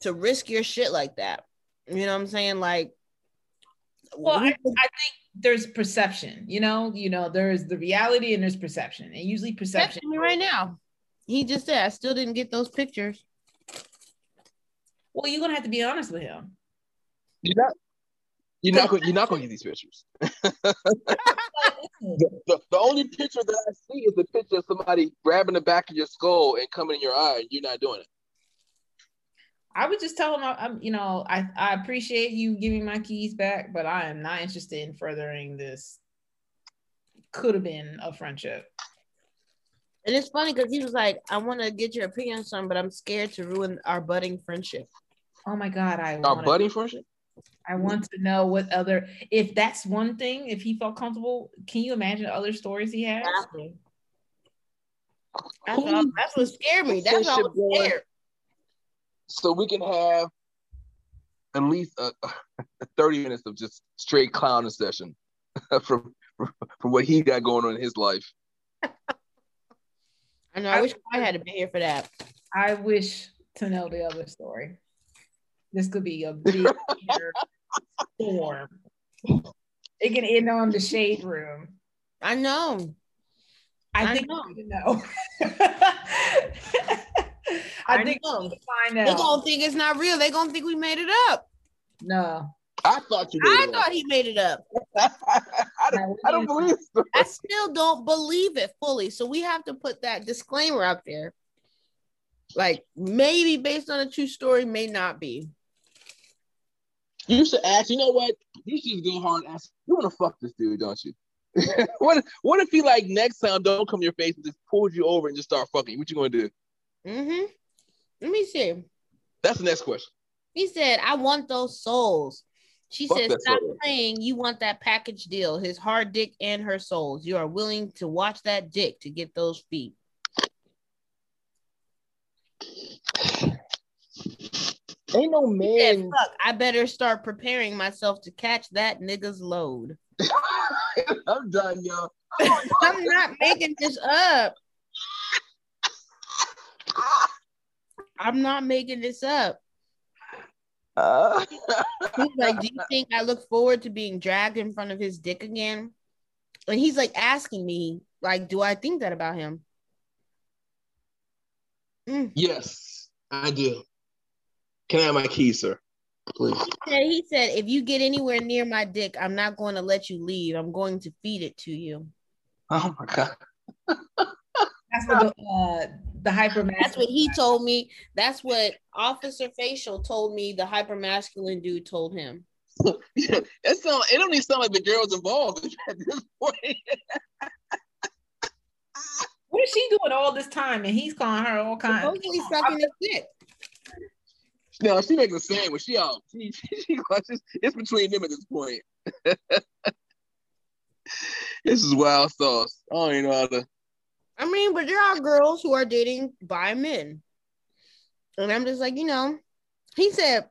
To risk your shit like that? You know what I'm saying? Like, well, I, I think there's perception. You know, you know, there's the reality and there's perception, and usually perception. Me right now, he just said I still didn't get those pictures. Well, you're gonna have to be honest with him. You're not. You're. You're not gonna get these pictures. <laughs> the, the, the, only picture that I see is the picture of somebody grabbing the back of your skull and coming in your eye, and you're not doing it. I would just tell him, I'm, you know, I, I appreciate you giving my keys back, but I am not interested in furthering this. Could have been a friendship. And it's funny because he was like, I want to get your opinion on something, but I'm scared to ruin our budding friendship. Oh my God. I our wanna, budding friendship? I want to know what other, if that's one thing, if he felt comfortable, can you imagine other stories he has? Exactly. That's, what, that's what scared me. That's what scared. So we can have at least a, a 30 minutes of just straight clowning session <laughs> from, from what he got going on in his life. I know. I, I wish I had been here for that. I wish to know the other story. This could be a big storm. It can end on the shade room. I know. I, I think know. you know. <laughs> I, I think know. find out. They're gonna think it's not real. They're gonna think we made it up. No. I thought you. I thought up. he made it up. I, <laughs> I, don't believe. So. I still don't believe it fully. So we have to put that disclaimer out there. Like maybe based on a true story, may not be. You should ask. You know what? You should go hard and ask. You want to fuck this dude, don't you? <laughs> what? What if he like next time don't come your face and just pulls you over and just start fucking? What you gonna do? Mm-hmm. Let me see. That's the next question. He said, "I want those souls." She Fuck said, "Stop soul. saying you want that package deal. His hard dick and her souls. You are willing to watch that dick to get those feet." Ain't no man. Said, Fuck, I better start preparing myself to catch that nigga's load. <laughs> I'm done, yo. <laughs> I'm not making this up. I'm not making this up. Uh. he's like, Do you <laughs> think I look forward to being dragged in front of his dick again? And he's like asking me, like, do I think that about him? Mm. Yes, I do. Can I have my keys, sir? Please. He said, if you get anywhere near my dick, I'm not going to let you leave. I'm going to feed it to you. Oh my god. That's what the, uh, the hyper. That's what he told me. That's what Officer Facial told me. The hyper masculine dude told him. yeah, <laughs> it sound. It don't even sound like the girl's involved at this point. what is she doing all this time? And he's calling her all kinds. Supposedly sucking his dick. No, she makes a sandwich. She out. She, <laughs> she, she, it's between them at this point. <laughs> this is wild sauce. I don't even know how to. I mean, but there are girls who are dating by men. And I'm just like, you know, he said,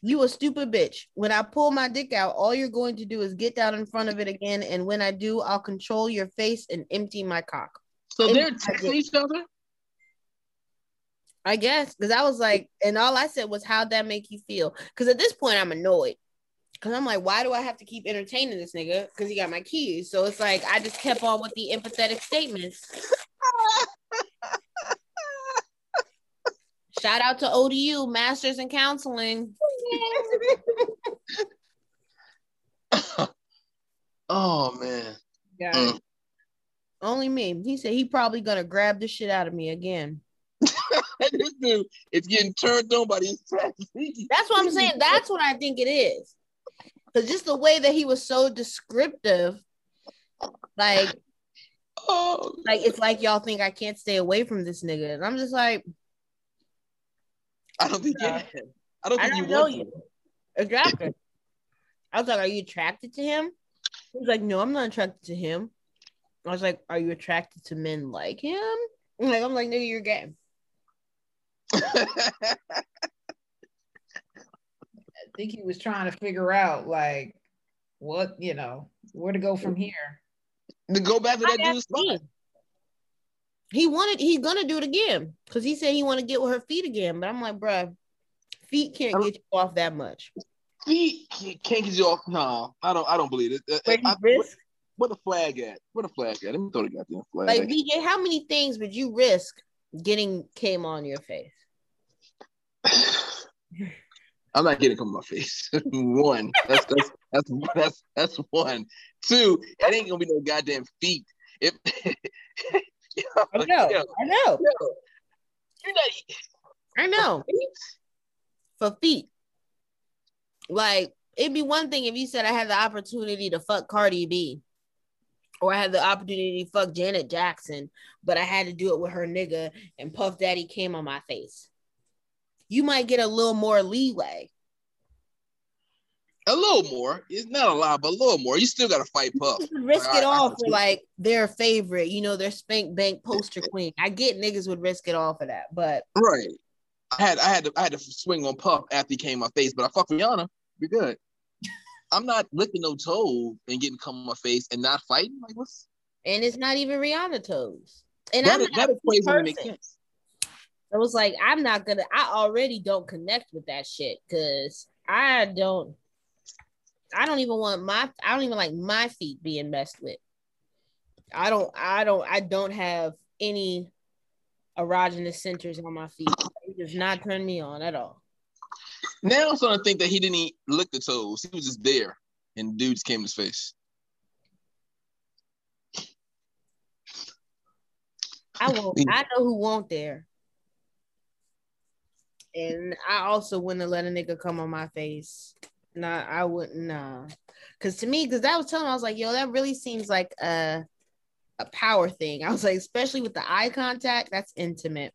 You a stupid bitch. When I pull my dick out, all you're going to do is get down in front of it again. And when I do, I'll control your face and empty my cock. So they're texting each other? I guess. Because I was like, and all I said was, How'd that make you feel? Because at this point, I'm annoyed. Cause I'm like, why do I have to keep entertaining this nigga? Because he got my keys. So it's like I just kept on with the empathetic statements. <laughs> Shout out to ODU, Masters in Counseling. <laughs> oh man. Yeah. Mm. Only me. He said he probably gonna grab the shit out of me again. <laughs> this dude is getting turned on by these That's what I'm saying. That's what I think it is. Because just the way that he was so descriptive, like, oh, like it's like y'all think I can't stay away from this nigga. And I'm just like, I don't think uh, you I don't think I don't you know want you. Exactly. I was like, Are you attracted to him? He was like, No, I'm not attracted to him. I was like, Are you attracted to men like him? I'm like, I'm like, nigga, you're gay. I think he was trying to figure out like what you know where to go from here. To go back to that dude's spot. He wanted he's gonna do it again because he said he want to get with her feet again. But I'm like, bruh, feet can't get you off that much. Feet can't get you off. No, I don't. I don't believe it. Uh, uh, where I, risk? Where, the flag at? Where the flag at? Let me throw the goddamn flag. Like BJ, how many things would you risk getting came on your face? <sighs> I'm not getting come on my face. <laughs> one. That's that's that's that's that's one. Two, it ain't gonna be no goddamn feet. If yo, <laughs> I know, yo, I know. Yo, you're not I know. <laughs> For feet. Like it'd be one thing if you said I had the opportunity to fuck Cardi B. Or I had the opportunity to fuck Janet Jackson, but I had to do it with her nigga, and Puff Daddy came on my face you might get a little more leeway. A little more. It's not a lot, but a little more. You still got to fight Puff. risk like, it I, all I, for like their favorite, you know, their spank bank poster queen. I get niggas would risk it all for that, but right. I had I had to I had to swing on Puff after he came my face, but I fuck Rihanna. Be good. <laughs> I'm not licking no toes and getting come on my face and not fighting. Like what's and it's not even Rihanna toes. And that I'm is, that equation makes sense. I was like, I'm not gonna. I already don't connect with that shit because I don't. I don't even want my. I don't even like my feet being messed with. I don't. I don't. I don't have any erogenous centers on my feet. It does not turn me on at all. Now I'm starting to think that he didn't eat, lick the toes. He was just there, and dudes came to his face. I won't. I know who won't there. And I also wouldn't have let a nigga come on my face. Nah, I wouldn't. Nah, because to me, because I was telling, him, I was like, yo, that really seems like a a power thing. I was like, especially with the eye contact, that's intimate.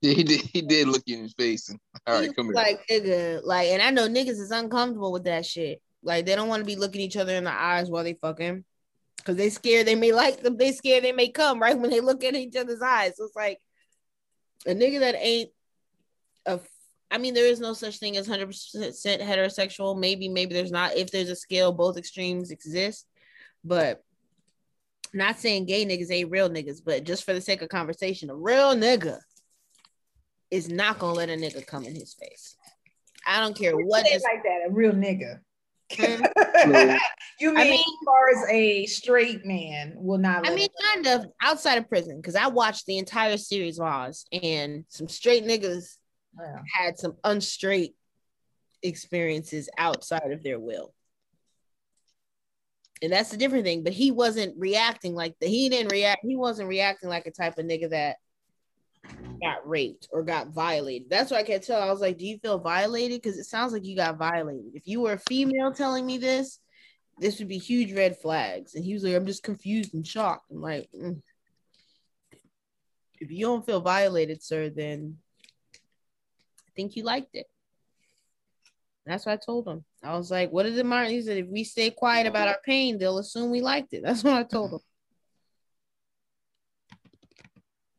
Yeah, he did. He did look in his face. And, all right, come here. Like nigga, like, and I know niggas is uncomfortable with that shit. Like, they don't want to be looking each other in the eyes while they fucking, because they scared they may like them. They scared they may come right when they look at each other's eyes. So it's like a nigga that ain't a I mean, there is no such thing as 100% heterosexual. Maybe, maybe there's not. If there's a scale, both extremes exist. But not saying gay niggas ain't real niggas, but just for the sake of conversation, a real nigga is not gonna let a nigga come in his face. I don't care what is like that. A real nigga. Mm-hmm. <laughs> you mean, I mean, as far as a straight man will not? I mean, kind of outside of prison because I watched the entire series of Oz, and some straight niggas yeah. had some unstraight experiences outside of their will. And that's a different thing, but he wasn't reacting like the he didn't react, he wasn't reacting like a type of nigga that got raped or got violated. That's what I can't tell. I was like, Do you feel violated? Because it sounds like you got violated. If you were a female telling me this, this would be huge red flags. And he was like, I'm just confused and shocked. I'm like, mm. if you don't feel violated, sir, then think you liked it. That's what I told him. I was like, what did Martin? He said, if we stay quiet about our pain, they'll assume we liked it. That's what I told him.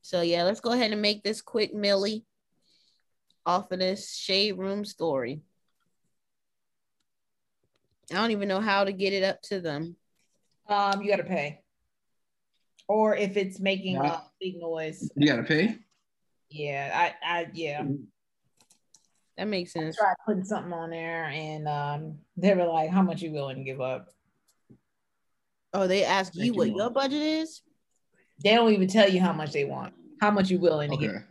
So yeah, let's go ahead and make this quick Millie off of this shade room story. I don't even know how to get it up to them. Um, you gotta pay. Or if it's making a big noise. You gotta pay? Yeah, I I yeah. That makes sense. I tried putting something on there and um they were like, How much you willing to give up? Oh, they ask you what your budget is? They don't even tell you how much they want, how much you willing to give.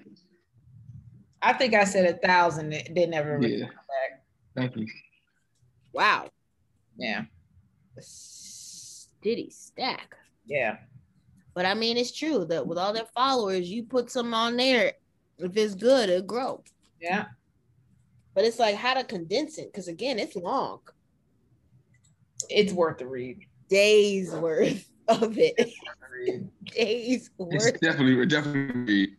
I think I said a thousand. They never yeah. back. Thank you. Wow. Yeah. Steady stack. Yeah. But I mean, it's true that with all their followers, you put some on there. If it's good, it'll grow. Yeah. But it's like how to condense it because again, it's long. It's worth the read. Days worth <laughs> of it. <laughs> Days worth. It's definitely definitely.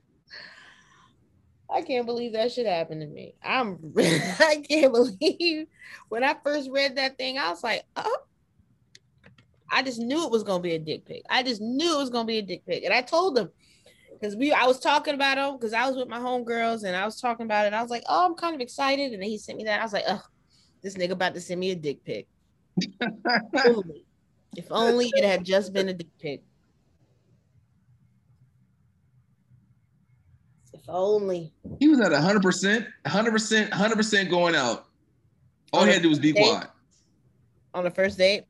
I can't believe that should happen to me. I'm <laughs> I can't believe when I first read that thing, I was like, oh, I just knew it was gonna be a dick pic. I just knew it was gonna be a dick pic. And I told them because we I was talking about him because I was with my homegirls and I was talking about it. I was like, oh, I'm kind of excited. And then he sent me that. I was like, oh, this nigga about to send me a dick pic. <laughs> if only it had just been a dick pic. If only. He was at 100%, 100%, 100% going out. All he had to do was be quiet. On the first date?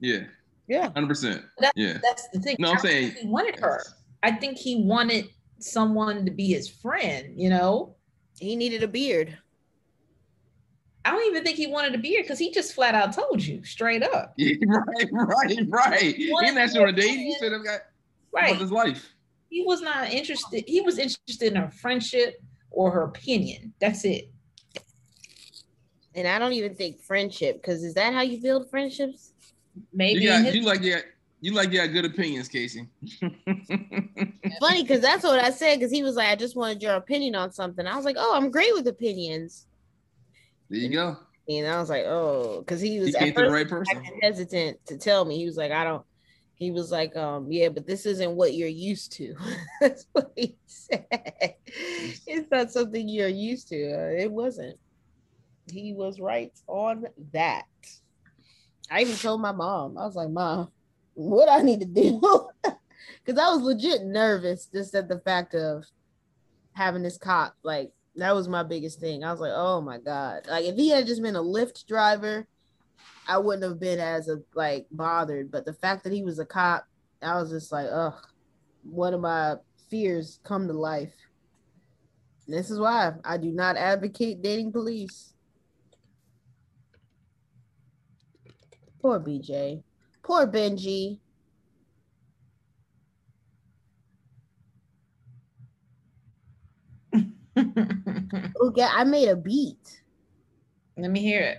Yeah. Yeah. 100%. yeah. That's the thing. No, I'm saying he wanted her. I think he wanted someone to be his friend, you know? He needed a beard. I don't even think he wanted a beard because he just flat out told you straight up. <laughs> Right, right, right. He didn't ask you on a date. He said, "I've got right. his life." he was not interested. He was interested in her friendship or her opinion. That's it. And I don't even think friendship, because is that how you build friendships? Maybe you, got, his- you like yeah, you like you yeah, good opinions, Casey. <laughs> Funny because that's what I said. Because he was like, I just wanted your opinion on something. I was like, oh, I'm great with opinions. There you go. And I was like, oh, because he was he the right person. hesitant to tell me. He was like, I don't he was like, um, yeah, but this isn't what you're used to. <laughs> That's what he said. It's not something you're used to. Uh, it wasn't. He was right on that. I even told my mom, I was like, Mom, what I need to do? <laughs> Because I was legit nervous just at the fact of having this cop. Like, that was my biggest thing. I was like, oh my God. Like, if he had just been a Lyft driver, I wouldn't have been as a, like bothered. But the fact that he was a cop, I was just like, ugh, one of my fears come to life. This is why I do not advocate dating police. Poor BJ. Poor Benji. <laughs> yeah, I made a beat. Let me hear it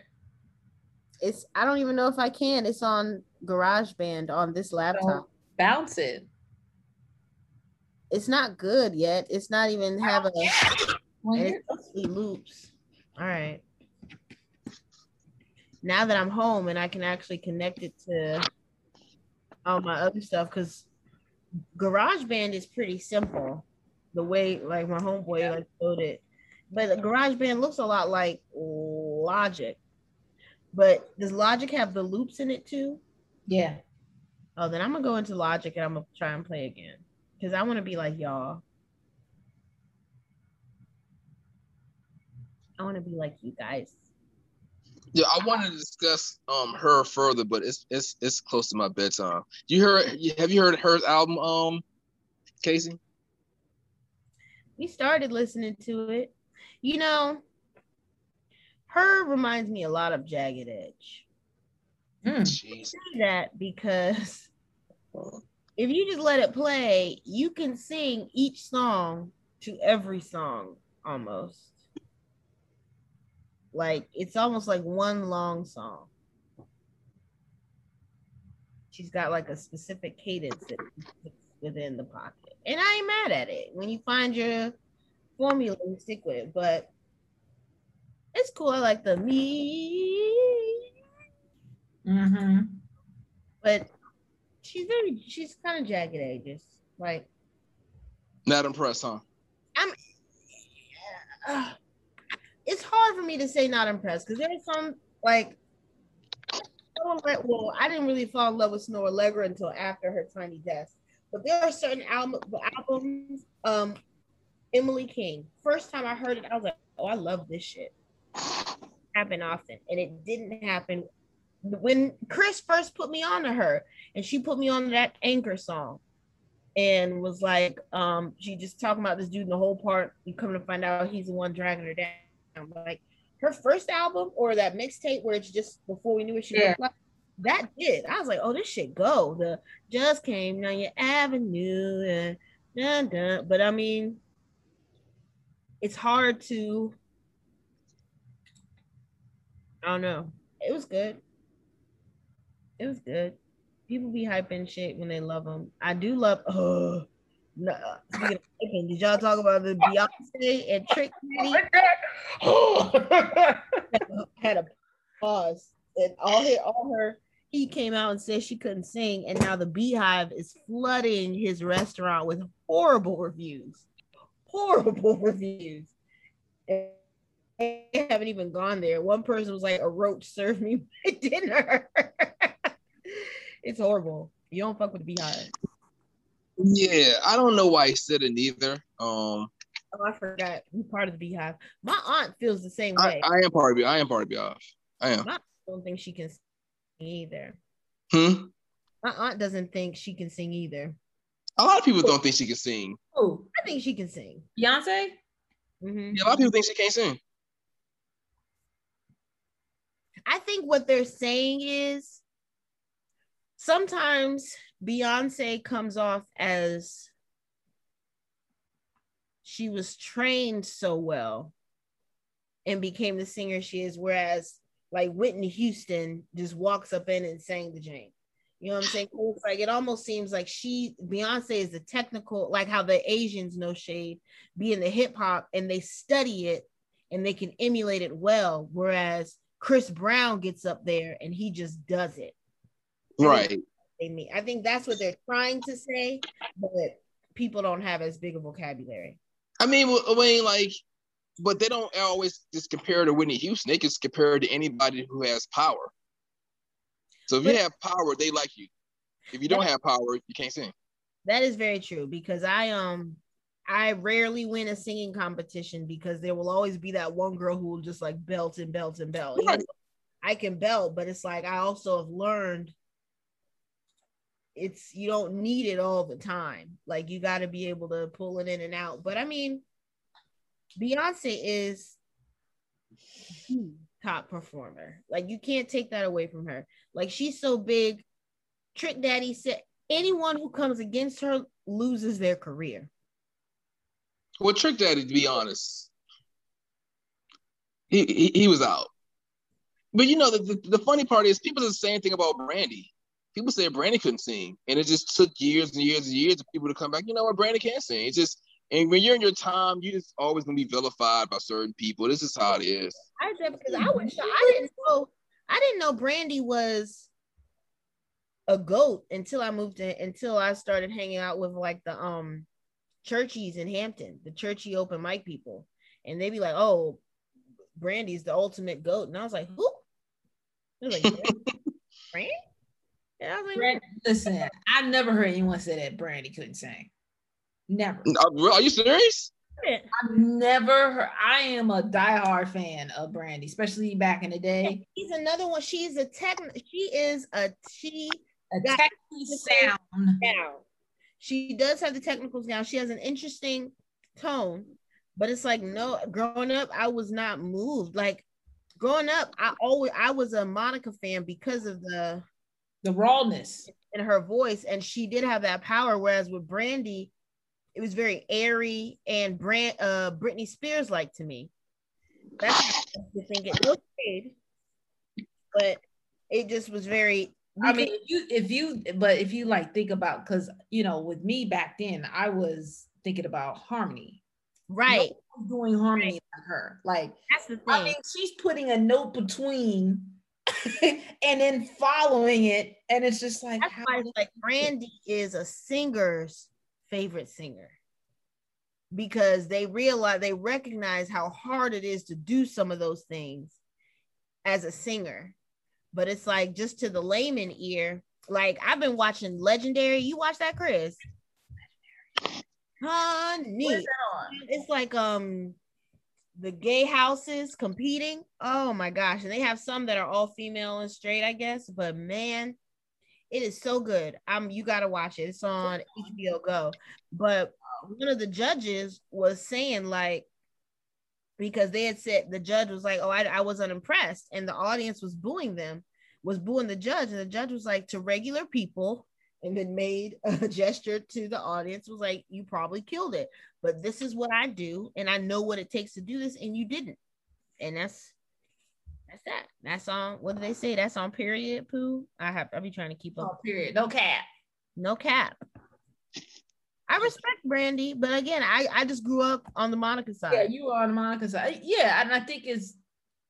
it's I don't even know if I can. It's on GarageBand on this laptop. bounce it. It's not good yet. It's not even have a it loops. All right. Now that I'm home and I can actually connect it to all my other stuff, because GarageBand is pretty simple. The way like my homeboy like showed it, but the GarageBand looks a lot like Logic. But does Logic have the loops in it too? Yeah. Oh, then I'm gonna go into Logic and I'm gonna try and play again because I want to be like y'all. I want to be like you guys. Yeah, I wanted to discuss um her further, but it's it's it's close to my bedtime. You heard? Have you heard her album, um, Casey? We started listening to it. You know, her reminds me a lot of Jagged Edge. Mm. say that because <laughs> if you just let it play, you can sing each song to every song almost. Like it's almost like one long song. She's got like a specific cadence that within the pocket. And I ain't mad at it. When you find your formula, you stick with it. But it's cool. I like the me Mm-hmm. But she's very she's kind of jagged edges. Like not impressed, huh? I'm uh, it's hard for me to say not impressed because there's some like well, I didn't really fall in love with Snoh Aalegra until after her Tiny Desk. But there are certain album, albums, um, Emily King. First time I heard it, I was like, oh, I love this shit. Happen often, and it didn't happen when Chris first put me on to her, and she put me on that anchor song, and was like, um, she just talking about this dude in the whole part. You come to find out he's the one dragging her down. Like her first album or that mixtape where it's just before we knew what she yeah. looked like. That did. I was like, oh, this shit go. The just came down your avenue and dun, dun. But I mean, it's hard to. I don't know. It was good. It was good. People be hyping shit when they love them. I do love. Oh, no. Uh, speaking of did y'all talk about the Beyonce and Trick Daddy? <gasps> had a pause, and all her, all her. He came out and said she couldn't sing, and now the BeyHive is flooding his restaurant with horrible reviews. Horrible <laughs> reviews. And they haven't even gone there. One person was like, "A roach served me my <laughs> dinner." <laughs> it's horrible. You don't fuck with the BeyHive. Yeah, I don't know why he said it either. Um, oh, I forgot. You part of the BeyHive. My aunt feels the same way. I, I am part of it. I am part of BeyHive. I am. I don't think she can sing either. Hmm. My aunt doesn't think she can sing either. A lot of people don't think she can sing. Oh, I think she can sing. Beyonce. Mm-hmm. Yeah, a lot of people think she can't sing. I think what they're saying is sometimes Beyonce comes off as she was trained so well and became the singer she is, whereas like Whitney Houston just walks up in and sang the Jane. You know what I'm saying? Like it almost seems like she Beyonce is the technical, like how the Asians know shade, be in the hip hop and they study it and they can emulate it well, whereas Chris Brown gets up there and he just does it. Right they mean. I think that's what they're trying to say, but people don't have as big a vocabulary. I mean, I mean, like, but they don't always just compare to Whitney Houston. They can compare to anybody who has power. So if but, you have power, they like you. If you don't have power, you can't sing. That is very true because I um I rarely win a singing competition because there will always be that one girl who will just like belt and belt and belt. Right. I can belt, but it's like I also have learned it's you don't need it all the time. Like you got to be able to pull it in and out. But I mean, Beyonce is top performer. Like you can't take that away from her. Like she's so big. Trick Daddy said anyone who comes against her loses their career. Well, Trick Daddy, to be honest, he he, he was out. But you know the, the, the funny part is people are the same thing about Brandy people said Brandy couldn't sing, and it just took years and years and years of people to come back. You know what, Brandy can't sing. It's just, and when you're in your time, you're just always gonna be vilified by certain people. This is how it is. I because I was, I didn't know, I didn't know Brandy was a goat until I moved in, until I started hanging out with like the um churchies in Hampton, the churchy open mic people, and they'd be like, "Oh, Brandy's the ultimate goat," and I was like, "Who?" <laughs> I was like, Brand, listen, I've never heard anyone say that Brandy couldn't sing. Never. Uh, are you serious? I've never heard. I am a diehard fan of Brandy, especially back in the day. She's another one. She's a tech. She is a she. A technical sound. Down. She does have the technicals now. She has an interesting tone, but it's like no. Growing up, I was not moved. Like growing up, I always I was a Monica fan because of the the rawness in her voice, and she did have that power. Whereas with Brandy, it was very airy and Brand uh Britney Spears like to me. That's I think it looked good, but it just was very. I mean, if you if you but if you like think about because you know with me back then I was thinking about harmony, right? doing harmony right. like her, like that's the thing. I mean, she's putting a note between <laughs> and then following it, and it's just like That's why it's like Brandy is a singer's favorite singer because they realize they recognize how hard it is to do some of those things as a singer. But it's like just to the layman ear, like I've been watching Legendary. You watch that, Chris? Honey, it's like um the gay houses competing. Oh my gosh. And they have some that are all female and straight, I guess. But man, it is so good. Um, you gotta watch it. It's on HBO Go. But one of the judges was saying, like, because they had said the judge was like, Oh, I, I was unimpressed, and the audience was booing them, was booing the judge, and the judge was like, to regular people, and then made <laughs> a gesture to the audience was like you probably killed it but this is what i do and i know what it takes to do this and you didn't. And that's that's that. That's on what do they say? That's on period poo i have i'll be trying to keep up. Oh, period. No cap. No cap. I respect brandy but again i i just grew up on the monica side. Yeah you are on the monica side. Yeah and i think it's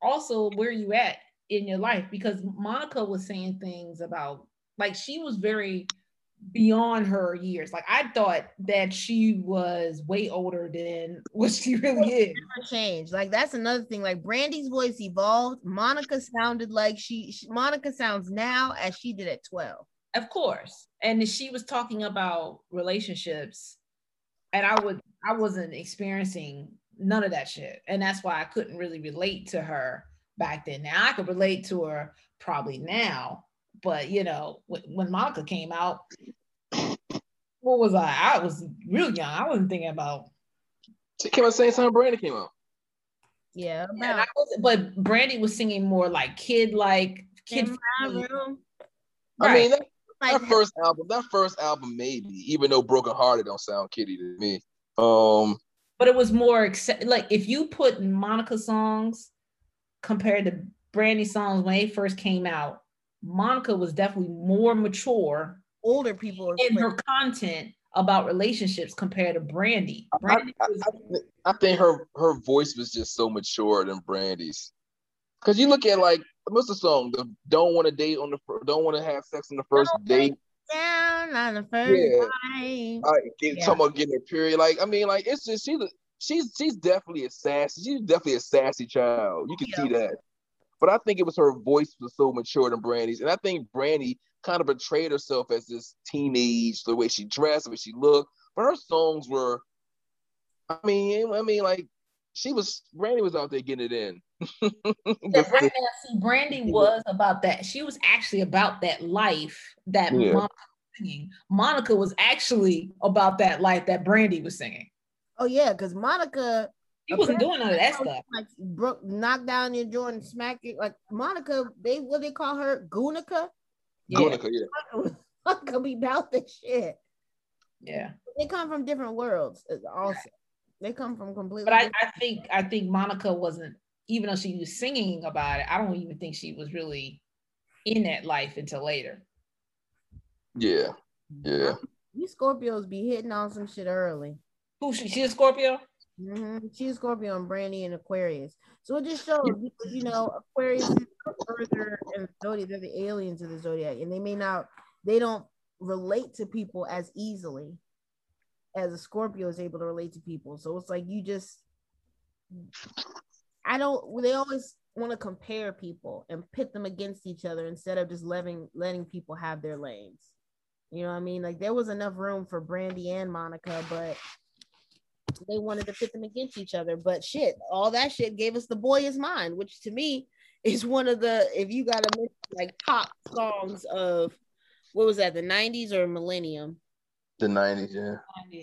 also where you at in your life because monica was saying things about like she was very beyond her years. Like I thought that she was way older than what she really is. Change. Like that's another thing. Like Brandy's voice evolved. Monica sounded like she, she Monica sounds now as she did at 12. Of course. And she was talking about relationships and I would I wasn't experiencing none of that shit. And that's why I couldn't really relate to her back then. Now I could relate to her probably now but you know, when Monica came out, what was I? I was real young. I wasn't thinking about. She came out saying something. Brandy came out. Yeah, yeah but Brandy was singing more like kid, like kid. Right. I mean, that, that first album, that first album, maybe even though Broken Hearted don't sound kiddie to me. Um, but it was more like if you put Monica songs compared to Brandy songs when they first came out, Monica was definitely more mature, older people in her content about relationships compared to Brandy. Brandy I, was, I, I, think her her voice was just so mature than Brandy's. Because you look at like what's the song? The don't want to date on the don't want to have sex on the 1st date. Down on the first yeah. I get, yeah. talking about getting a period. Like I mean, like it's just she's she's she's definitely a sassy. She's definitely a sassy child. You can yeah. see that. But I think it was her voice was so mature than Brandy's, and I think Brandy kind of betrayed herself as this teenage, the way she dressed, the way she looked. But her songs were, I mean, I mean, like she was Brandy was out there getting it in. <laughs> yeah, Brandy, see, Brandy was about that. She was actually about that life that yeah. Monica was singing. Monica was actually about that life that Brandy was singing. Oh yeah, because Monica he wasn't doing none of that stuff. Like broke, knock down your Jordan, smack it. Like Monica, they what they call her, Gunica. Yeah. Gunica, yeah. Monica be about this shit. Yeah. They come from different worlds. Also, they come from completely. But I, I think I think Monica wasn't even though she was singing about it. I don't even think she was really in that life until later. Yeah. Yeah. You Scorpios be hitting on some shit early. Who she? She a Scorpio? Mm-hmm. She's Scorpio and Brandy and Aquarius. So it just shows you know Aquarius is further in the zodiac. They're the aliens of the zodiac, and they may not. They don't relate to people as easily as a Scorpio is able to relate to people. So it's like you just. I don't. They always want to compare people and pit them against each other instead of just letting letting people have their lanes. You know what I mean? Like there was enough room for Brandy and Monica, but they wanted to pit them against each other. But shit, all that shit gave us the boy is mine, which to me is one of the if you gotta miss like pop songs of what was that, the 90s or millennium? The 90s, yeah.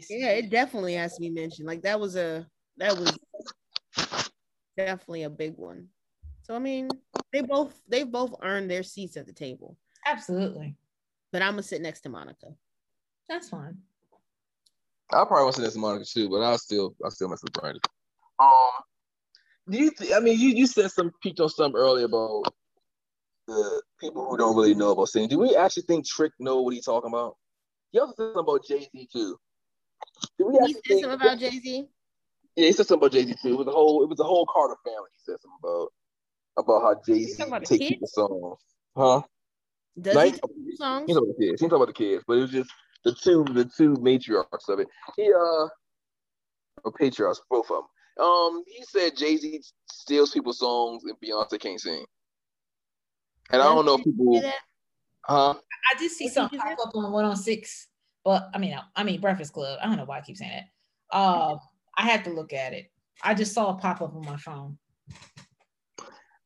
Yeah, it definitely has to be mentioned. Like that was a that was definitely a big one. So I mean, they both they both earned their seats at the table. Absolutely. But I'm gonna sit next to Monica. That's fine. I probably want to say that's Monica too, but I still I still mess with Brandy. Um, do you? Th- I mean, you you said some peaked on something earlier about the people who don't really know about singing. Do we actually think Trick know what he's talking about? He also said something about Jay Z too. Did we he said something about Jay Z. Yeah, he said something about Jay Z too. It was a whole it was a whole Carter family. He said something about. about how Jay Z takes people's songs. Huh? Does he take songs? He talking about the kids. He talking about the kids, but it was just the two the two matriarchs of it. He uh or patriarchs, both of them. Um, he said Jay Z steals people's songs and Beyonce can't sing. And I don't know if people. Huh? I did see something pop up on 106, but I mean, I mean Breakfast Club. I don't know why I keep saying it. Um, I had to look at it. I just saw it pop up on my phone.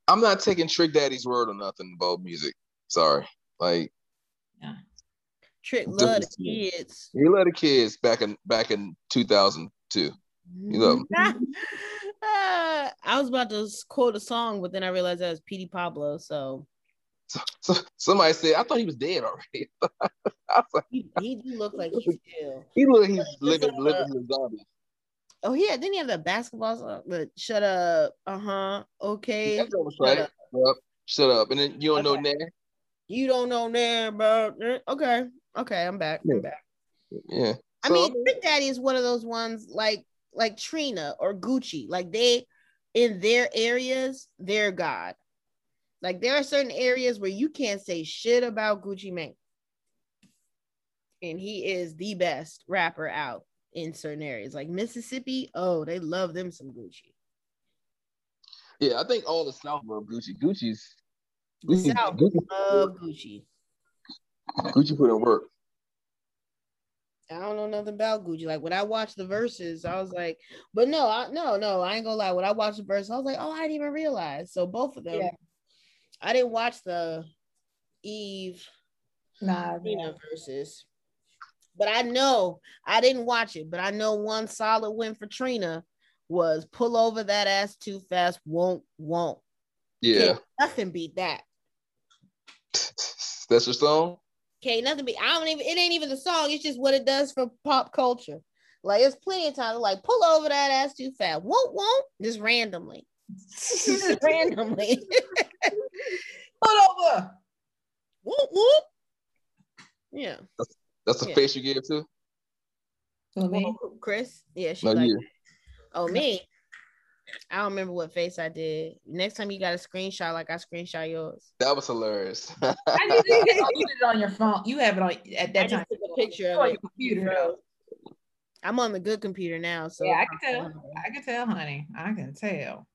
I'm not taking Trick Daddy's word or nothing about music. Sorry, like. Yeah. Trick love the kids. He love the kids back in back in 2002. You love them. <laughs> uh, I was about to quote a song, but then I realized that was Petey Pablo. So so, so, somebody said, I thought he was dead already. <laughs> like, he, he do look like he's <laughs> still. He look he's living uh, living in zombie. Oh yeah, didn't he have the basketball song? But shut up. Uh huh. Okay. Shut, right. up. Yep. Shut up. And then you don't okay. know Nair. You don't know Nair, bro. Okay. Okay, I'm back. Yeah. I'm back. Yeah. I so, mean, Big Daddy is one of those ones like like Trina or Gucci. Like they in their areas, they're God. Like there are certain areas where you can't say shit about Gucci Mane. And he is the best rapper out in certain areas. Like Mississippi, oh, they love them some Gucci. Yeah, I think all the South love Gucci. Gucci's Gucci, South Gucci, love Gucci. Gucci put in work. I don't know nothing about Gucci. Like when I watched the Verzuz, I was like, but no, I, no, no, I ain't gonna lie. When I watched the verse, I was like, oh, I didn't even realize. So both of them, yeah. I didn't watch the Eve nah, Trina Verzuz, but I know I didn't watch it. But I know one solid win for Trina was pull over that ass too fast. Won't won't. Yeah, Can't nothing beat that. <laughs> That's your song. Okay, nothing be. I don't even. It ain't even the song. It's just what it does for pop culture. Like it's plenty of times like pull over that ass too fast. Won't won't just randomly. <laughs> just randomly. <laughs> pull over. Whoop whoop. Yeah. That's, that's the yeah. face you give to. Oh, me? Chris. Yeah, she no, like. You. Oh me. I don't remember what face I did. Next time you got a screenshot, like I screenshot yours. That was hilarious. I did it, you did it on your phone. You have it on at that I time. took a picture of your computer. I'm on the good computer now, so yeah, I can tell. I can tell, honey. I can tell.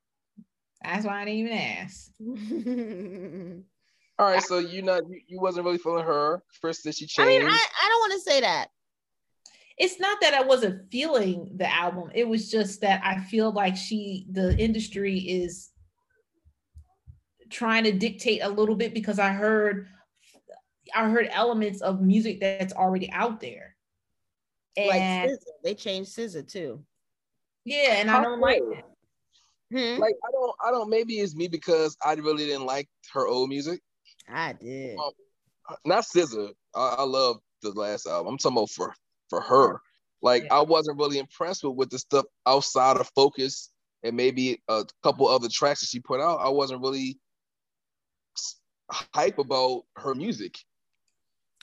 That's why I didn't even ask. All right, so you not you, you wasn't really feeling her. First, that she changed. I mean, I, I don't want to say that it's not that I wasn't feeling the album. It was just that I feel like she, the industry is trying to dictate a little bit because I heard, I heard elements of music that's already out there. And like SZA. they changed SZA too. Yeah, and I don't like it. Hmm? Like I don't, I don't. Maybe it's me because I really didn't like her old music. I did. Um, not SZA. I, I love the last album. I'm talking about for for her. Like yeah. I wasn't really impressed with with the stuff outside of focus and maybe a couple other tracks that she put out. I wasn't really hype about her music.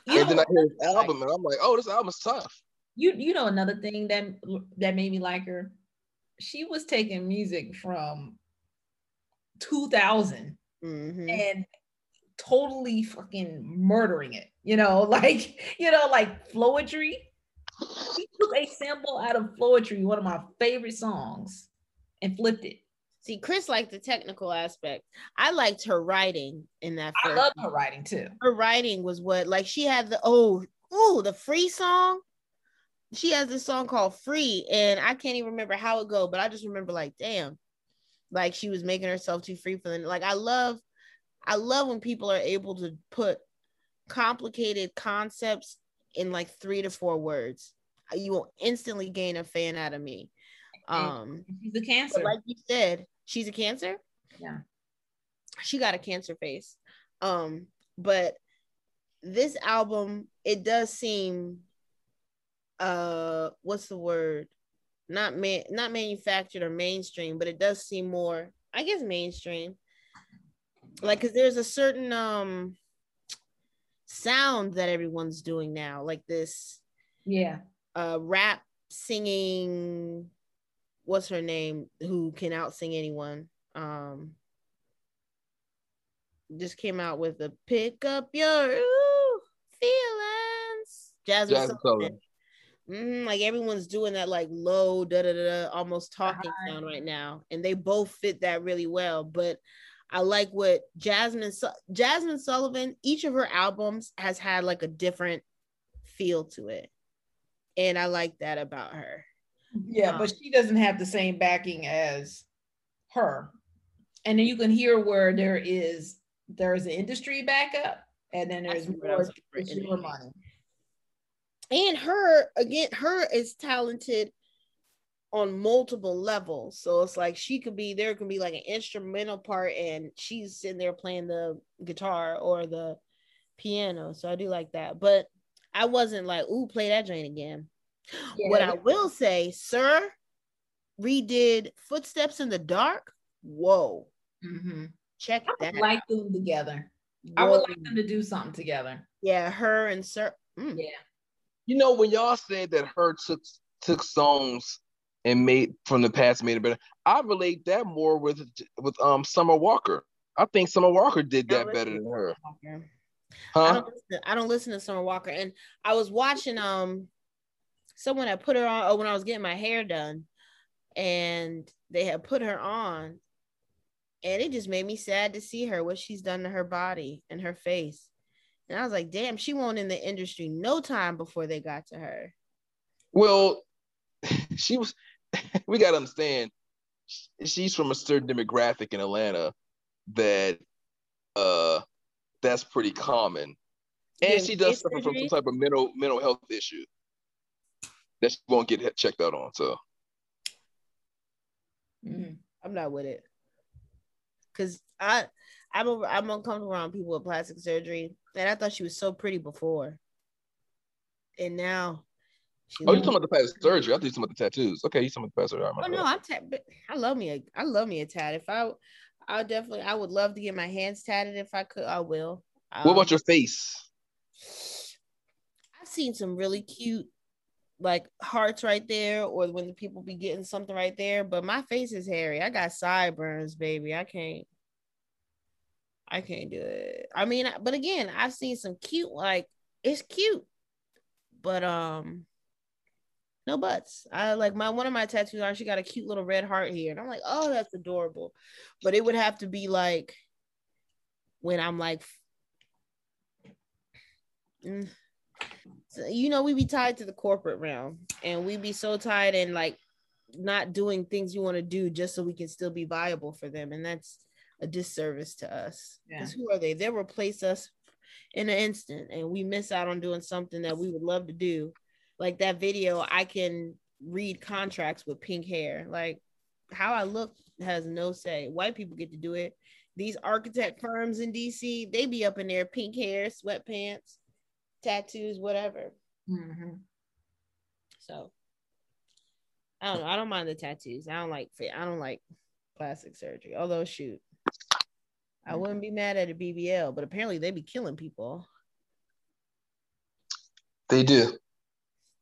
You and then I hear this album and I'm like, oh, this album's tough. You you know another thing that that made me like her. She was taking music from 2000 mm-hmm. and totally fucking murdering it. You know, <laughs> like you know, like Floetry he took a sample out of Floetry, one of my favorite songs, and flipped it. See, Chris liked the technical aspect. I liked her writing in that. Film. I love her writing too. Her writing was what, like, she had the oh, oh, the free song. She has this song called "Free," and I can't even remember how it go, but I just remember like, damn, like she was making herself too free for them. Like, I love, I love when people are able to put complicated concepts in like three to four words. You will instantly gain a fan out of me. Um, she's a cancer. Like you said, she's a cancer. Yeah. She got a cancer face. Um, but this album, it does seem uh what's the word? Not man not manufactured or mainstream, but it does seem more, I guess mainstream. Like cause there's a certain um sound that everyone's doing now, like this. Yeah. Uh, rap singing. What's her name? Who can out sing anyone? Um, just came out with a pick up your ooh, feelings. Jazmine, Jazmine Sullivan. Mm-hmm, like everyone's doing that like low da da da almost talking uh-huh. sound right now, and they both fit that really well. But I like what Jazmine Jazmine Sullivan. Each of her albums has had like a different feel to it, and I like that about her. Yeah, um, but she doesn't have the same backing as her, and then you can hear where there is there's an industry backup, and then there's more consumer money and her again her is talented on multiple levels. So it's like she could be there could be like an instrumental part and she's sitting there playing the guitar or the piano. So i do like that. But i wasn't like ooh play that joint again. Yeah. what i will say sir redid footsteps in the dark. Whoa. Mm-hmm. check I that like them together. Whoa. i would like them to do something together. Yeah her and sir mm. yeah. You know, when y'all said that her took took songs and made from the past made it better, I relate that more with with um Summer Walker. I think Summer Walker did that better than her. Huh? I don't, listen, I don't listen to Summer Walker, and I was watching um someone had put her on oh, when I was getting my hair done, and they had put her on, and it just made me sad to see her what she's done to her body and her face. And I was like, damn, she won't in the industry no time before they got to her. Well, she was, <laughs> we got to understand, she's from a certain demographic in Atlanta that uh that's pretty common. And yeah, she does suffer from some type of mental mental health issue that she won't get checked out on. So mm, I'm not with it. Cause I I'm a, I'm uncomfortable around people with plastic surgery and I thought she was so pretty before. And now Oh, you're talking about the past surgery. I thought you talking about the tattoos. Okay, you talking about the past surgery. Oh no, I'm ta- I love me a I love me a tat. If I I definitely I would love to get my hands tatted if I could. I will. Um, what about um, your face? I've seen some really cute like hearts right there, or when the people be getting something right there. But my face is hairy. I got sideburns, baby. I can't. I can't do it. I mean, but again, I've seen some cute, like it's cute, but um, no butts. I like my one of my tattoos on. She got a cute little red heart here, and I'm like, oh, that's adorable. But it would have to be like when I'm like, mm, so, you know, we be tied to the corporate realm, and we be so tied and like not doing things you want to do just so we can still be viable for them, and that's a disservice to us. Because yeah. who are they? They'll replace us in an instant, and we miss out on doing something that we would love to do. Like that video, I can read contracts with pink hair. Like how I look has no say. White people get to do it. These architect firms in DC, they be up in there, pink hair, sweatpants, tattoos, whatever. Mm-hmm. So I don't know. I don't mind the tattoos. I don't like I don't like plastic surgery. Although shoot, I wouldn't be mad at a BBL, but apparently they be killing people. They do.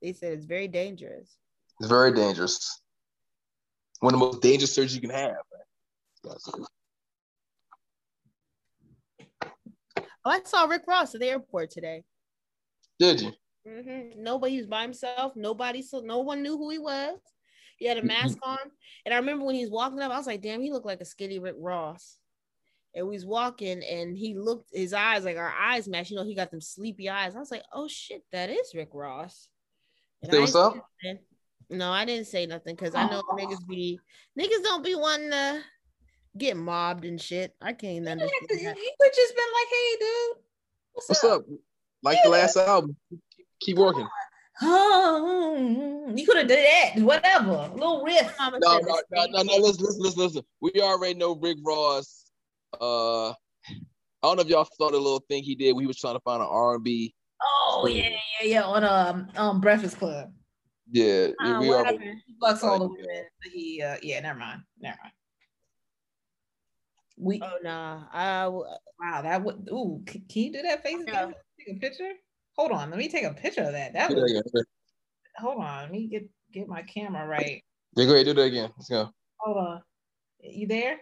They said it's very dangerous. It's very dangerous. One of the most dangerous surgeries you can have. Oh, I saw Rick Ross at the airport today. Did you? Mm-hmm. Nobody was by himself. Nobody, so no one knew who he was. He had a mask on, and I remember when he was walking up, I was like, "Damn, he looked like a skinny Rick Ross." and we was walking and he looked his eyes like our eyes match. You know, he got them sleepy eyes. I was like, oh shit, that is Rick Ross. And say what's up? No, I didn't say nothing because I know niggas be niggas don't be wanting to get mobbed and shit. I can't understand. You could just been like, hey dude, what's, what's up? up? Like yeah. the last album. Keep working. Oh, you could have did that, whatever. A little riff. No, no, no, no, no, listen, listen, listen, listen. We already know Rick Ross uh, I don't know if y'all saw the little thing he did. We was trying to find an R and B. Oh yeah, yeah, yeah, on um um Breakfast Club. Yeah, uh, we are. He bucks all the women. He uh yeah, never mind, never mind. We oh nah, I wow that would ooh can, you do that face again? Take a picture. Hold on, let me take a picture of that. That was, hold on, let me get get my camera right. Yeah, go ahead, do that again. Let's go. Hold on, you there?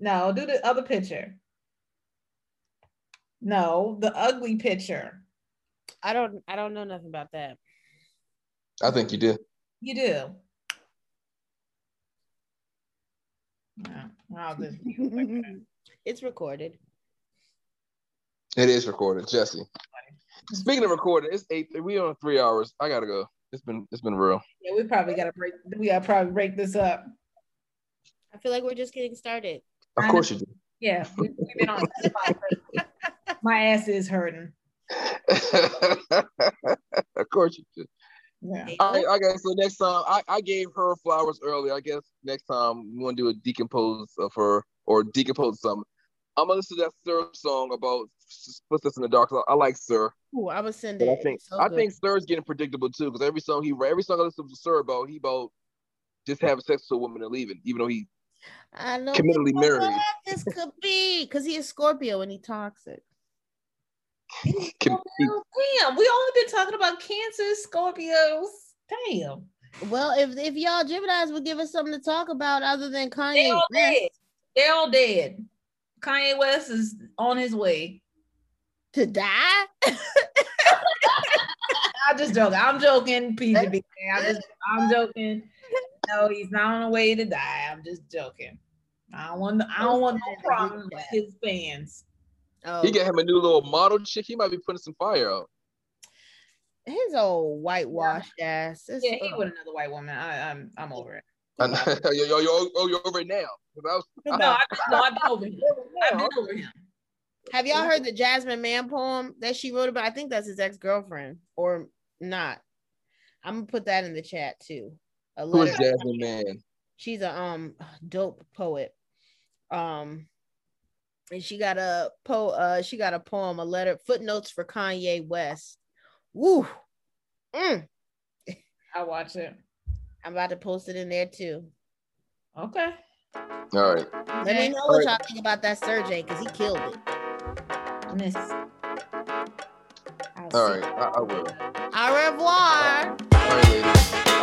No, do the other picture. No, the ugly picture. I don't. I don't know nothing about that. I think you do. You do. Yeah, wow, this <laughs> it's recorded. It is recorded, Jesse. Speaking of recording, it's eight. We on three hours. I gotta go. It's been it's been real. Yeah, we probably gotta break. We gotta probably break this up. I feel like we're just getting started. Of course you do. Yeah, we, have been on. My ass is hurting. <laughs> of course you do. Yeah. All right, I guess so next time I, I gave her flowers early. I guess next time we want to do a decompose of her or decompose something. I'm gonna listen to that Sir song about Footsteps in the Dark. I like Sir. Ooh, I was sending. I think so I think Sir's getting predictable too because every song he every song I listen to Sir about he about just having sex with a woman and leaving, even though he I know committedly married. This could be because he is Scorpio and he toxic. Damn, we only been talking about Cancer, Scorpios. Damn. Well, if if y'all Gemini's would give us something to talk about other than Kanye, they all dead. They're all dead. Kanye West is on his way to die. <laughs> I'm just joking. I'm joking, PGB. <laughs> I'm just I'm joking. No, he's not on the way to die. I'm just joking. I don't want I don't want no problem with his fans. Oh. He get him a new little model chick. He might be putting some fire out. His old whitewashed yeah. ass. It's, yeah, he uh, with another white woman. I, I'm I'm over it. <laughs> yo, yo, yo, oh, you're over it now. Was, <laughs> no, I, no, I've been over him. <laughs> I've been over him. Have y'all heard the Jasmine Mans poem that she wrote about? I think that's his ex girlfriend, or not. I'm gonna put that in the chat too. A Who is Jasmine Mans? She's a um dope poet. Um, and she got a po uh she got a poem, a letter, footnotes for Kanye West. Woo. Mm. I watch it. I'm about to post it in there too. Okay. All right. Let me know All what right. y'all think about that Sergey because he killed it. Miss. All right, I, I will. Au revoir. All right, ladies.